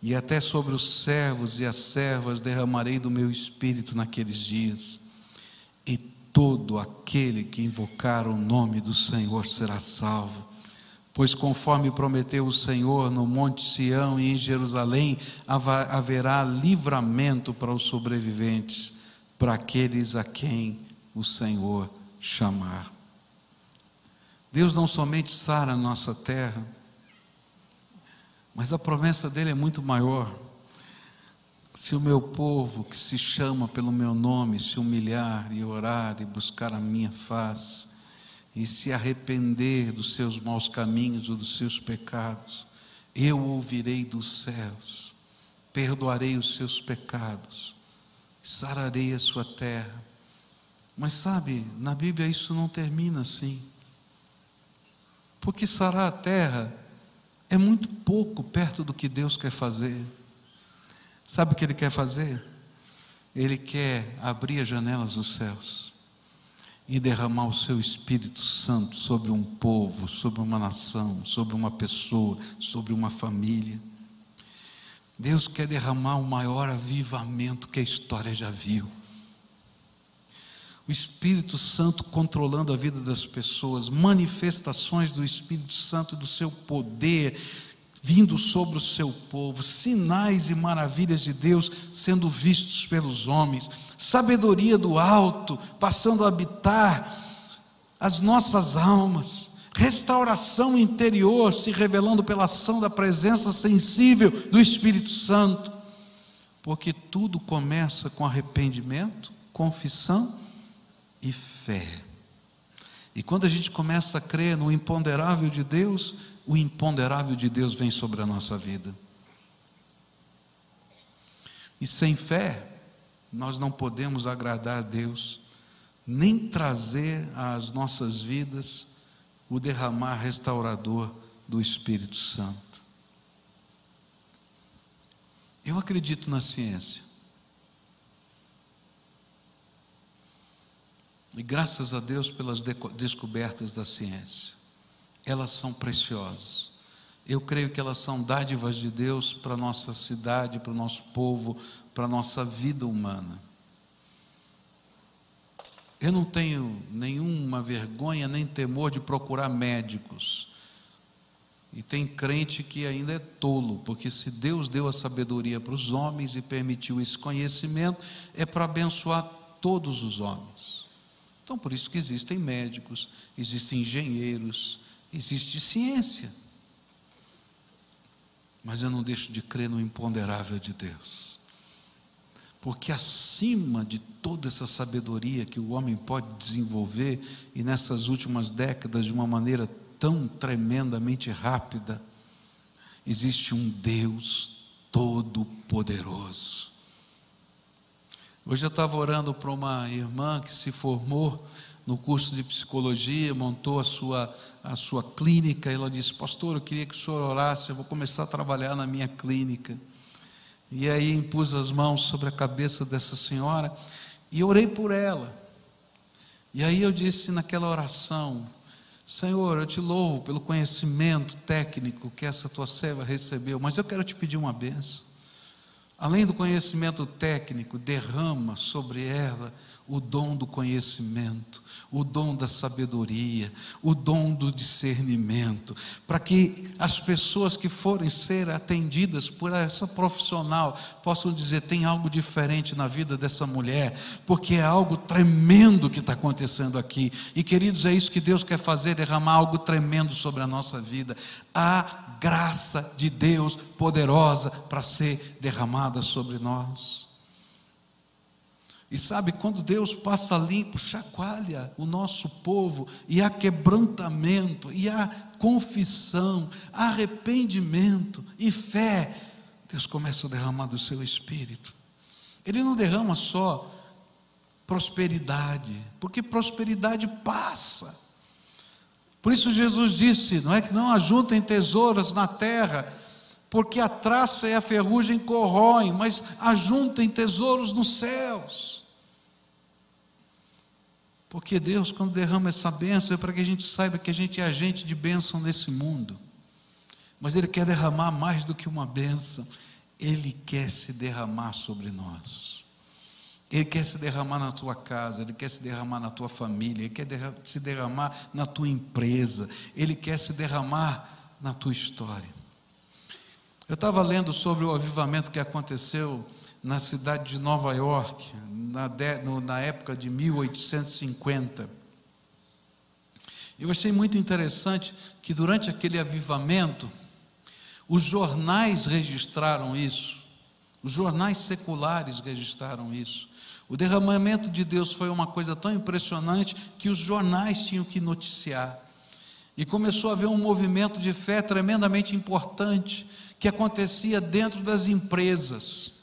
e até sobre os servos e as servas derramarei do meu espírito naqueles dias, todo aquele que invocar o nome do Senhor será salvo. Pois conforme prometeu o Senhor no Monte Sião e em Jerusalém, haverá livramento para os sobreviventes, para aqueles a quem o Senhor chamar. Deus não somente sara a nossa terra, mas a promessa dele é muito maior. Se o meu povo, que se chama pelo meu nome, se humilhar e orar e buscar a minha face, e se arrepender dos seus maus caminhos ou dos seus pecados, eu ouvirei dos céus, perdoarei os seus pecados, sararei a sua terra. Mas sabe, na Bíblia isso não termina assim. Porque sarar a terra é muito pouco perto do que Deus quer fazer. Sabe o que Ele quer fazer? Ele quer abrir as janelas dos céus e derramar o seu Espírito Santo sobre um povo, sobre uma nação, sobre uma pessoa, sobre uma família. Deus quer derramar o maior avivamento que a história já viu o Espírito Santo controlando a vida das pessoas, manifestações do Espírito Santo, do seu poder vindo sobre o seu povo, sinais e maravilhas de Deus sendo vistos pelos homens, sabedoria do alto passando a habitar as nossas almas, restauração interior se revelando pela ação da presença sensível do Espírito Santo, porque tudo começa com arrependimento, confissão e fé. E quando a gente começa a crer no imponderável de Deus, o imponderável de Deus vem sobre a nossa vida. E sem fé, nós não podemos agradar a Deus, nem trazer às nossas vidas o derramar restaurador do Espírito Santo. Eu acredito na ciência. E graças a Deus pelas descobertas da ciência. Elas são preciosas. Eu creio que elas são dádivas de Deus para a nossa cidade, para o nosso povo, para a nossa vida humana. Eu não tenho nenhuma vergonha nem temor de procurar médicos. E tem crente que ainda é tolo, porque se Deus deu a sabedoria para os homens e permitiu esse conhecimento, é para abençoar todos os homens. Então, por isso que existem médicos, existem engenheiros, existe ciência. Mas eu não deixo de crer no imponderável de Deus. Porque acima de toda essa sabedoria que o homem pode desenvolver, e nessas últimas décadas de uma maneira tão tremendamente rápida, existe um Deus todo-poderoso. Hoje eu estava orando para uma irmã que se formou no curso de psicologia, montou a sua, a sua clínica. Ela disse: Pastor, eu queria que o senhor orasse, eu vou começar a trabalhar na minha clínica. E aí impus as mãos sobre a cabeça dessa senhora e orei por ela. E aí eu disse naquela oração: Senhor, eu te louvo pelo conhecimento técnico que essa tua serva recebeu, mas eu quero te pedir uma benção. Além do conhecimento técnico, derrama sobre ela o dom do conhecimento, o dom da sabedoria, o dom do discernimento, para que as pessoas que forem ser atendidas por essa profissional possam dizer: tem algo diferente na vida dessa mulher, porque é algo tremendo que está acontecendo aqui. E queridos, é isso que Deus quer fazer: derramar algo tremendo sobre a nossa vida. A graça de Deus poderosa para ser derramada sobre nós. E sabe, quando Deus passa limpo, chacoalha o nosso povo, e há quebrantamento, e há confissão, arrependimento e fé, Deus começa a derramar do seu espírito. Ele não derrama só prosperidade, porque prosperidade passa. Por isso Jesus disse: não é que não ajuntem tesouros na terra, porque a traça e a ferrugem corroem, mas ajuntem tesouros nos céus. Porque Deus, quando derrama essa bênção, é para que a gente saiba que a gente é agente de bênção nesse mundo. Mas Ele quer derramar mais do que uma bênção, Ele quer se derramar sobre nós. Ele quer se derramar na tua casa, Ele quer se derramar na tua família, Ele quer se derramar na tua empresa, Ele quer se derramar na tua história. Eu estava lendo sobre o avivamento que aconteceu na cidade de Nova York, na, de, no, na época de 1850. Eu achei muito interessante que durante aquele avivamento, os jornais registraram isso, os jornais seculares registraram isso. O derramamento de Deus foi uma coisa tão impressionante que os jornais tinham que noticiar. E começou a haver um movimento de fé tremendamente importante que acontecia dentro das empresas.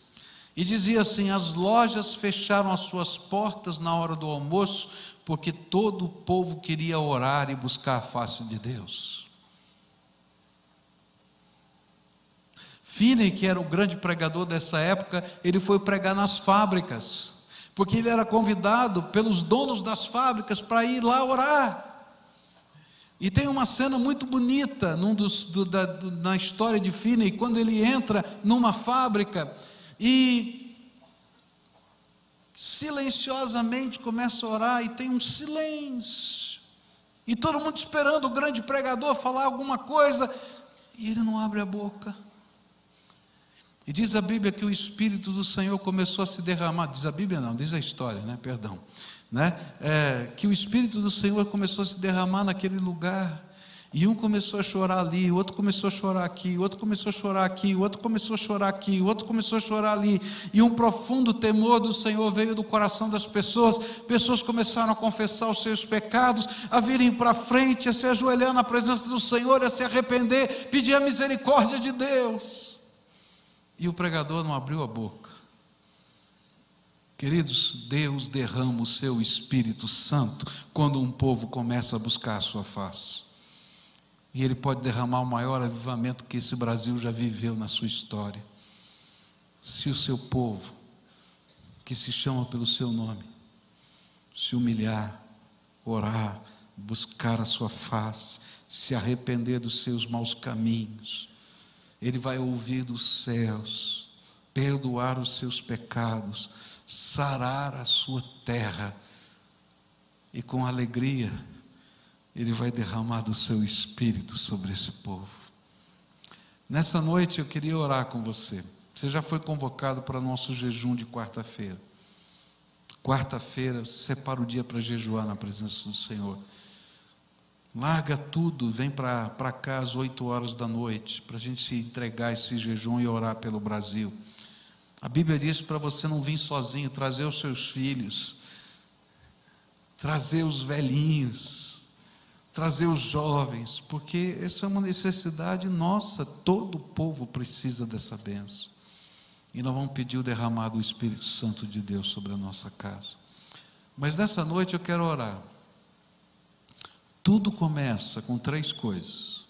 E dizia assim: as lojas fecharam as suas portas na hora do almoço, porque todo o povo queria orar e buscar a face de Deus. Finney, que era o grande pregador dessa época, ele foi pregar nas fábricas, porque ele era convidado pelos donos das fábricas para ir lá orar. E tem uma cena muito bonita num dos, do, da, do, na história de Finney, quando ele entra numa fábrica e silenciosamente começa a orar e tem um silêncio. E todo mundo esperando o grande pregador falar alguma coisa, e ele não abre a boca. E diz a Bíblia que o Espírito do Senhor começou a se derramar. Diz a Bíblia, não, diz a história, né? Perdão. Né? É, que o Espírito do Senhor começou a se derramar naquele lugar. E um começou a chorar ali, o outro começou a chorar aqui, o outro começou a chorar aqui, o outro começou a chorar aqui, o outro começou a chorar ali. E um profundo temor do Senhor veio do coração das pessoas. Pessoas começaram a confessar os seus pecados, a virem para frente, a se ajoelhar na presença do Senhor, a se arrepender, pedir a misericórdia de Deus. E o pregador não abriu a boca. Queridos, Deus derrama o seu Espírito Santo quando um povo começa a buscar a sua face. E Ele pode derramar o maior avivamento que esse Brasil já viveu na sua história. Se o seu povo, que se chama pelo seu nome, se humilhar, orar, buscar a sua face, se arrepender dos seus maus caminhos, Ele vai ouvir dos céus, perdoar os seus pecados, sarar a sua terra e com alegria Ele vai derramar do seu espírito sobre esse povo. Nessa noite eu queria orar com você. Você já foi convocado para nosso jejum de quarta-feira. Quarta-feira, separa o dia para jejuar na presença do Senhor. Larga tudo, vem para cá às 8 horas da noite, para a gente se entregar esse jejum e orar pelo Brasil. A Bíblia diz para você não vir sozinho, trazer os seus filhos, trazer os velhinhos, trazer os jovens, porque essa é uma necessidade nossa, todo o povo precisa dessa benção. E nós vamos pedir o derramar do Espírito Santo de Deus sobre a nossa casa. Mas nessa noite eu quero orar. Tudo começa com três coisas: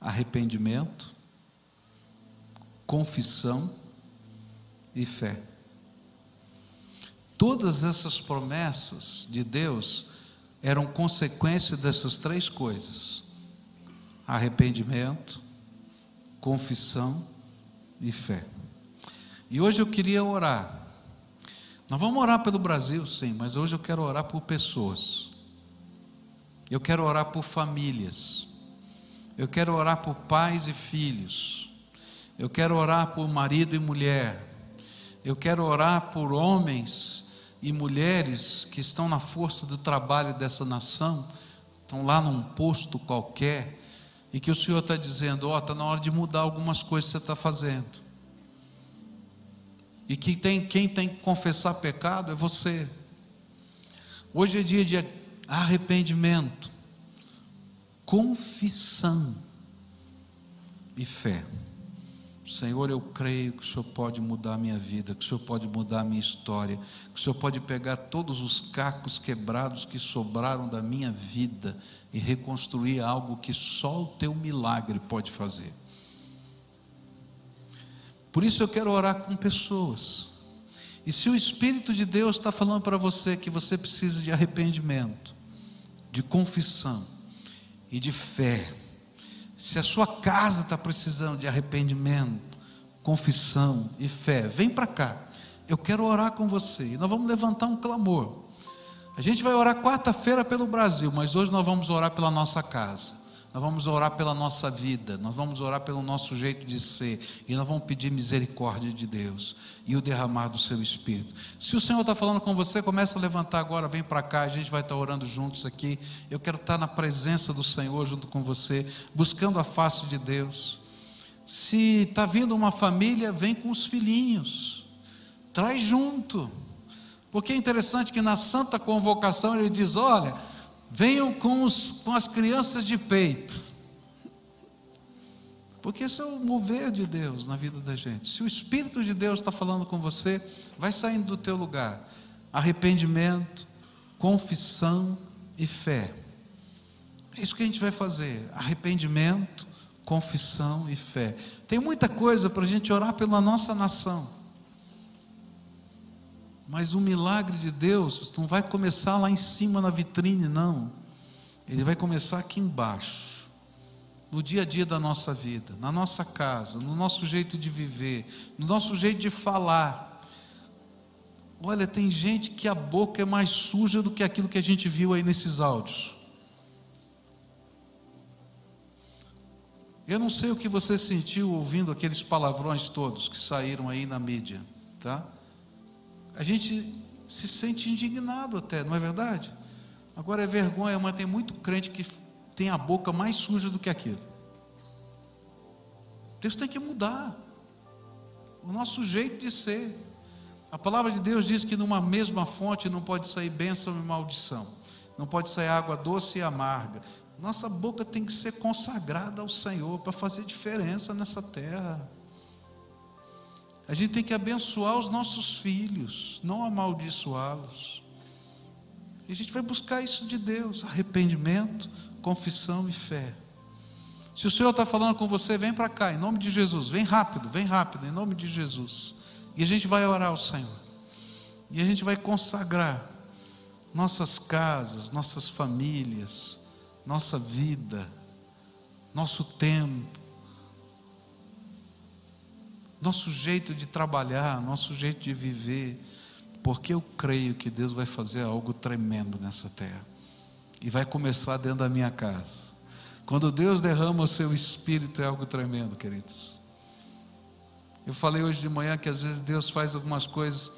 arrependimento, confissão e fé. Todas essas promessas de Deus eram consequência dessas três coisas: arrependimento, confissão e fé. E hoje eu queria orar. Nós vamos orar pelo Brasil, sim, mas hoje eu quero orar por pessoas. Eu quero orar por famílias. Eu quero orar por pais e filhos. Eu quero orar por marido e mulher. Eu quero orar por homens e mulheres que estão na força do trabalho dessa nação, estão lá num posto qualquer, e que o Senhor está dizendo: Ó, oh, está na hora de mudar algumas coisas que você está fazendo. E que tem, quem tem que confessar pecado é você. Hoje é dia de arrependimento, confissão e fé. Senhor, eu creio que o Senhor pode mudar a minha vida, que o Senhor pode mudar a minha história, que o Senhor pode pegar todos os cacos quebrados que sobraram da minha vida e reconstruir algo que só o teu milagre pode fazer. Por isso eu quero orar com pessoas. E se o Espírito de Deus está falando para você que você precisa de arrependimento, de confissão e de fé, se a sua casa está precisando de arrependimento, confissão e fé, vem para cá. Eu quero orar com você. E nós vamos levantar um clamor. A gente vai orar quarta-feira pelo Brasil, mas hoje nós vamos orar pela nossa casa. Nós vamos orar pela nossa vida, nós vamos orar pelo nosso jeito de ser, e nós vamos pedir misericórdia de Deus e o derramar do seu Espírito. Se o Senhor está falando com você, começa a levantar agora, vem para cá, a gente vai estar tá orando juntos aqui. Eu quero estar tá na presença do Senhor junto com você, buscando a face de Deus. Se está vindo uma família, vem com os filhinhos, traz junto, porque é interessante que na santa convocação ele diz: olha Venham com, os, com as crianças de peito. Porque esse é o mover de Deus na vida da gente. Se o Espírito de Deus está falando com você, vai saindo do teu lugar. Arrependimento, confissão e fé. É isso que a gente vai fazer. Arrependimento, confissão e fé. Tem muita coisa para a gente orar pela nossa nação. Mas o milagre de Deus não vai começar lá em cima na vitrine, não. Ele vai começar aqui embaixo, no dia a dia da nossa vida, na nossa casa, no nosso jeito de viver, no nosso jeito de falar. Olha, tem gente que a boca é mais suja do que aquilo que a gente viu aí nesses áudios. Eu não sei o que você sentiu ouvindo aqueles palavrões todos que saíram aí na mídia, tá? A gente se sente indignado até, não é verdade? Agora é vergonha, mas tem muito crente que tem a boca mais suja do que aquilo. Deus tem que mudar o nosso jeito de ser. A palavra de Deus diz que numa mesma fonte não pode sair bênção e maldição, não pode sair água doce e amarga. Nossa boca tem que ser consagrada ao Senhor para fazer diferença nessa terra. A gente tem que abençoar os nossos filhos, não amaldiçoá-los. E a gente vai buscar isso de Deus: arrependimento, confissão e fé. Se o Senhor está falando com você, vem para cá, em nome de Jesus. Vem rápido, vem rápido, em nome de Jesus. E a gente vai orar ao Senhor. E a gente vai consagrar nossas casas, nossas famílias, nossa vida, nosso tempo, nosso jeito de trabalhar, nosso jeito de viver, porque eu creio que Deus vai fazer algo tremendo nessa terra e vai começar dentro da minha casa. Quando Deus derrama o seu espírito, é algo tremendo, queridos. Eu falei hoje de manhã que às vezes Deus faz algumas coisas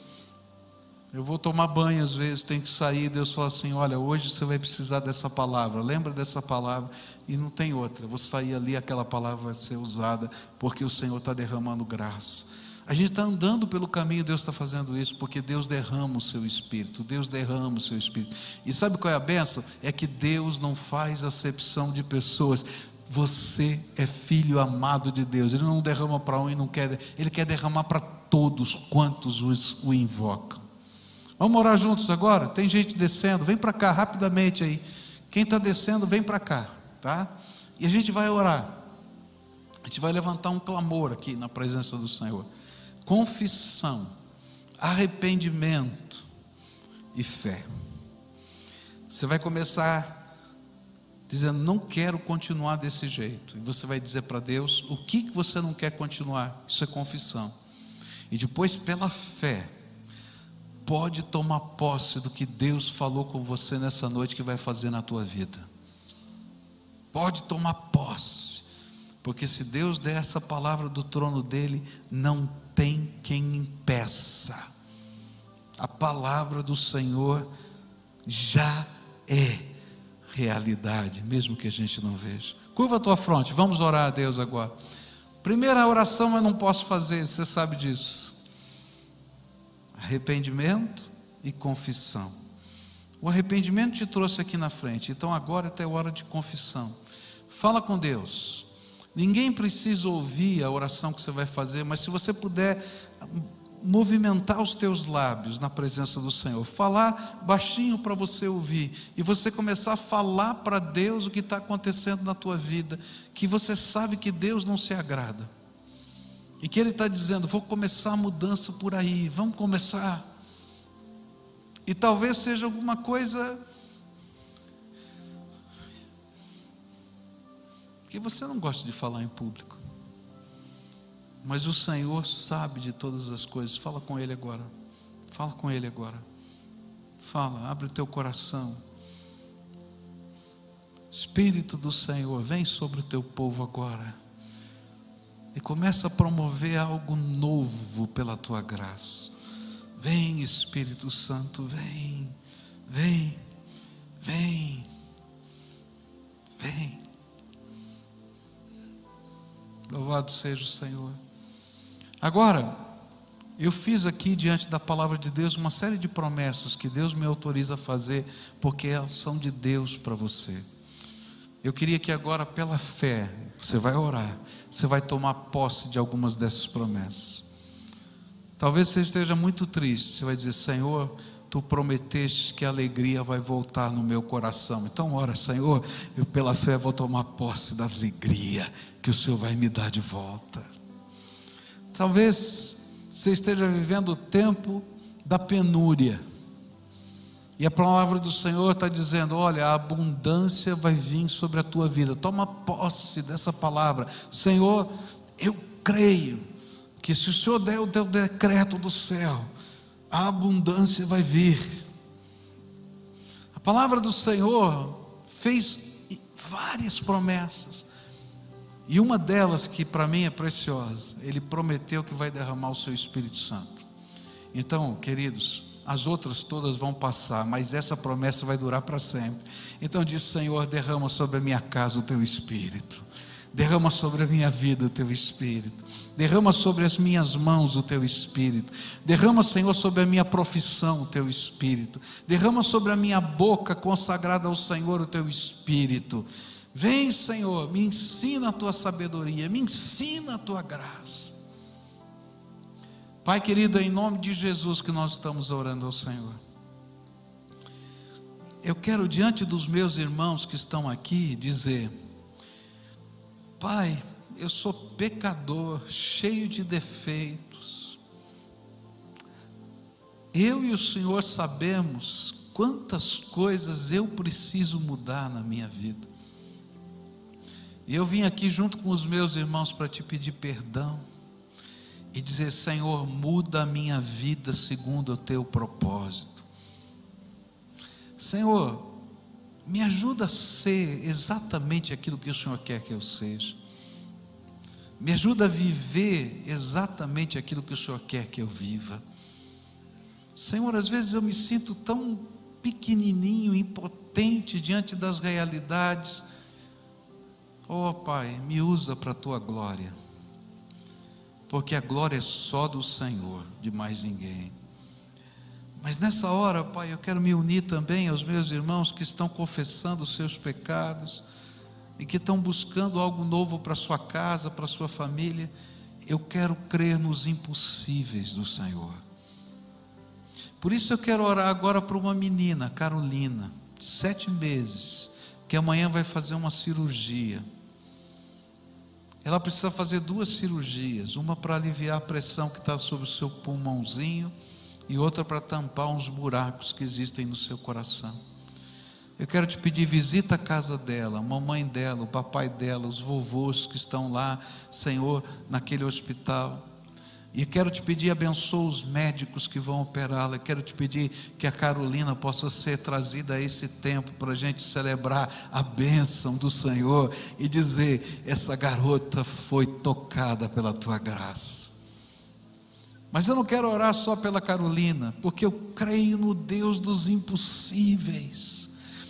eu vou tomar banho às vezes, tem que sair. Deus fala assim: Olha, hoje você vai precisar dessa palavra. Lembra dessa palavra e não tem outra. Eu vou sair ali, aquela palavra vai ser usada, porque o Senhor está derramando graça. A gente está andando pelo caminho, Deus está fazendo isso, porque Deus derrama o seu espírito. Deus derrama o seu espírito. E sabe qual é a benção? É que Deus não faz acepção de pessoas. Você é filho amado de Deus. Ele não derrama para um e não quer, ele quer derramar para todos quantos os, o invocam. Vamos orar juntos agora? Tem gente descendo, vem para cá rapidamente aí. Quem está descendo, vem para cá, tá? E a gente vai orar. A gente vai levantar um clamor aqui na presença do Senhor. Confissão, arrependimento e fé. Você vai começar dizendo: Não quero continuar desse jeito. E você vai dizer para Deus o que você não quer continuar. Isso é confissão. E depois, pela fé, pode tomar posse do que Deus falou com você nessa noite que vai fazer na tua vida. Pode tomar posse, porque se Deus der essa palavra do trono dele, não tem quem impeça. A palavra do Senhor já é realidade, mesmo que a gente não veja. Curva a tua fronte, vamos orar a Deus agora. Primeira oração eu não posso fazer, você sabe disso arrependimento e confissão. O arrependimento te trouxe aqui na frente, então agora é hora de confissão. Fala com Deus. Ninguém precisa ouvir a oração que você vai fazer, mas se você puder movimentar os teus lábios na presença do Senhor, falar baixinho para você ouvir, e você começar a falar para Deus o que está acontecendo na tua vida, que você sabe que Deus não se agrada. E que ele está dizendo: vou começar a mudança por aí, vamos começar. E talvez seja alguma coisa que você não gosta de falar em público. Mas o Senhor sabe de todas as coisas. Fala com Ele agora. Fala com Ele agora. Fala, abre o teu coração. Espírito do Senhor, vem sobre o teu povo agora e começa a promover algo novo pela tua graça. Vem, Espírito Santo, vem, vem, vem, vem. Louvado seja o Senhor. Agora, eu fiz aqui diante da palavra de Deus uma série de promessas que Deus me autoriza a fazer, porque elas são de Deus para você. Eu queria que agora, pela fé, você vai orar, você vai tomar posse de algumas dessas promessas. Talvez você esteja muito triste, você vai dizer: Senhor, tu prometeste que a alegria vai voltar no meu coração. Então, ora, Senhor, eu pela fé vou tomar posse da alegria que o Senhor vai me dar de volta. Talvez você esteja vivendo o tempo da penúria. E a palavra do Senhor está dizendo: olha, a abundância vai vir sobre a tua vida. Toma posse dessa palavra. Senhor, eu creio que se o Senhor der o teu decreto do céu, a abundância vai vir. A palavra do Senhor fez várias promessas. E uma delas que para mim é preciosa, ele prometeu que vai derramar o seu Espírito Santo. Então, queridos, as outras todas vão passar, mas essa promessa vai durar para sempre. Então diz: Senhor, derrama sobre a minha casa o teu espírito. Derrama sobre a minha vida o teu espírito. Derrama sobre as minhas mãos o teu espírito. Derrama, Senhor, sobre a minha profissão o teu espírito. Derrama sobre a minha boca consagrada ao Senhor o teu espírito. Vem, Senhor, me ensina a tua sabedoria, me ensina a tua graça. Pai querido, é em nome de Jesus que nós estamos orando ao Senhor. eu quero, diante dos meus irmãos que estão aqui, dizer: Pai, eu sou pecador, cheio de defeitos. Eu e o Senhor sabemos quantas coisas eu preciso mudar na minha vida. E eu vim aqui junto com os meus irmãos para te pedir perdão e dizer: Senhor, muda a minha vida segundo o teu propósito. Senhor, me ajuda a ser exatamente aquilo que o Senhor quer que eu seja. Me ajuda a viver exatamente aquilo que o Senhor quer que eu viva. Senhor, às vezes eu me sinto tão pequenininho, impotente diante das realidades. Oh, Pai, me usa para a tua glória. Porque a glória é só do Senhor, de mais ninguém. Mas nessa hora, Pai, eu quero me unir também aos meus irmãos que estão confessando os seus pecados e que estão buscando algo novo para sua casa, para sua família. Eu quero crer nos impossíveis do Senhor. Por isso eu quero orar agora para uma menina, Carolina, sete meses, que amanhã vai fazer uma cirurgia. Ela precisa fazer duas cirurgias, uma para aliviar a pressão que está sobre o seu pulmãozinho e outra para tampar uns buracos que existem no seu coração. Eu quero te pedir, visita a casa dela, a mamãe dela, o papai dela, os vovôs que estão lá, Senhor, naquele hospital. E quero te pedir, abençoa os médicos que vão operá-la. Quero te pedir que a Carolina possa ser trazida a esse tempo para a gente celebrar a bênção do Senhor e dizer: essa garota foi tocada pela tua graça. Mas eu não quero orar só pela Carolina, porque eu creio no Deus dos impossíveis.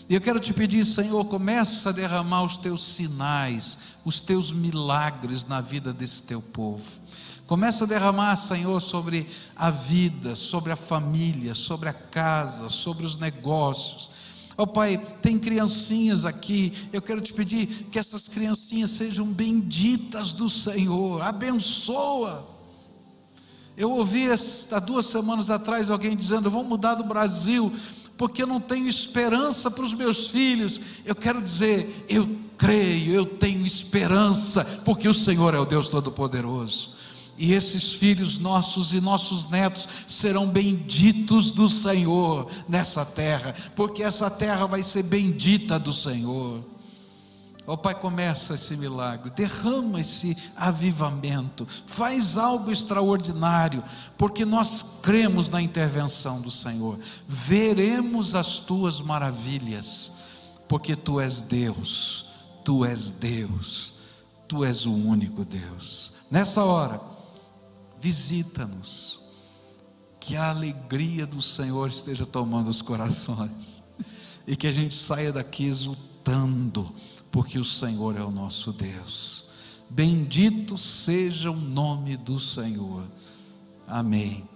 E eu quero te pedir, Senhor, começa a derramar os teus sinais, os teus milagres na vida desse teu povo. Começa a derramar, Senhor, sobre a vida, sobre a família, sobre a casa, sobre os negócios. Ó oh, Pai, tem criancinhas aqui, eu quero te pedir que essas criancinhas sejam benditas do Senhor, abençoa eu ouvi há duas semanas atrás alguém dizendo: Eu vou mudar do Brasil porque eu não tenho esperança para os meus filhos. Eu quero dizer, eu creio, eu tenho esperança, porque o Senhor é o Deus Todo-Poderoso. E esses filhos nossos e nossos netos serão benditos do Senhor nessa terra, porque essa terra vai ser bendita do Senhor. Ó oh, Pai, começa esse milagre, derrama esse avivamento, faz algo extraordinário, porque nós cremos na intervenção do Senhor, veremos as tuas maravilhas, porque tu és Deus, tu és Deus, tu és o único Deus. Nessa hora, visita-nos, que a alegria do Senhor esteja tomando os corações, e que a gente saia daqui exultando porque o Senhor é o nosso Deus. Bendito seja o nome do Senhor. Amém.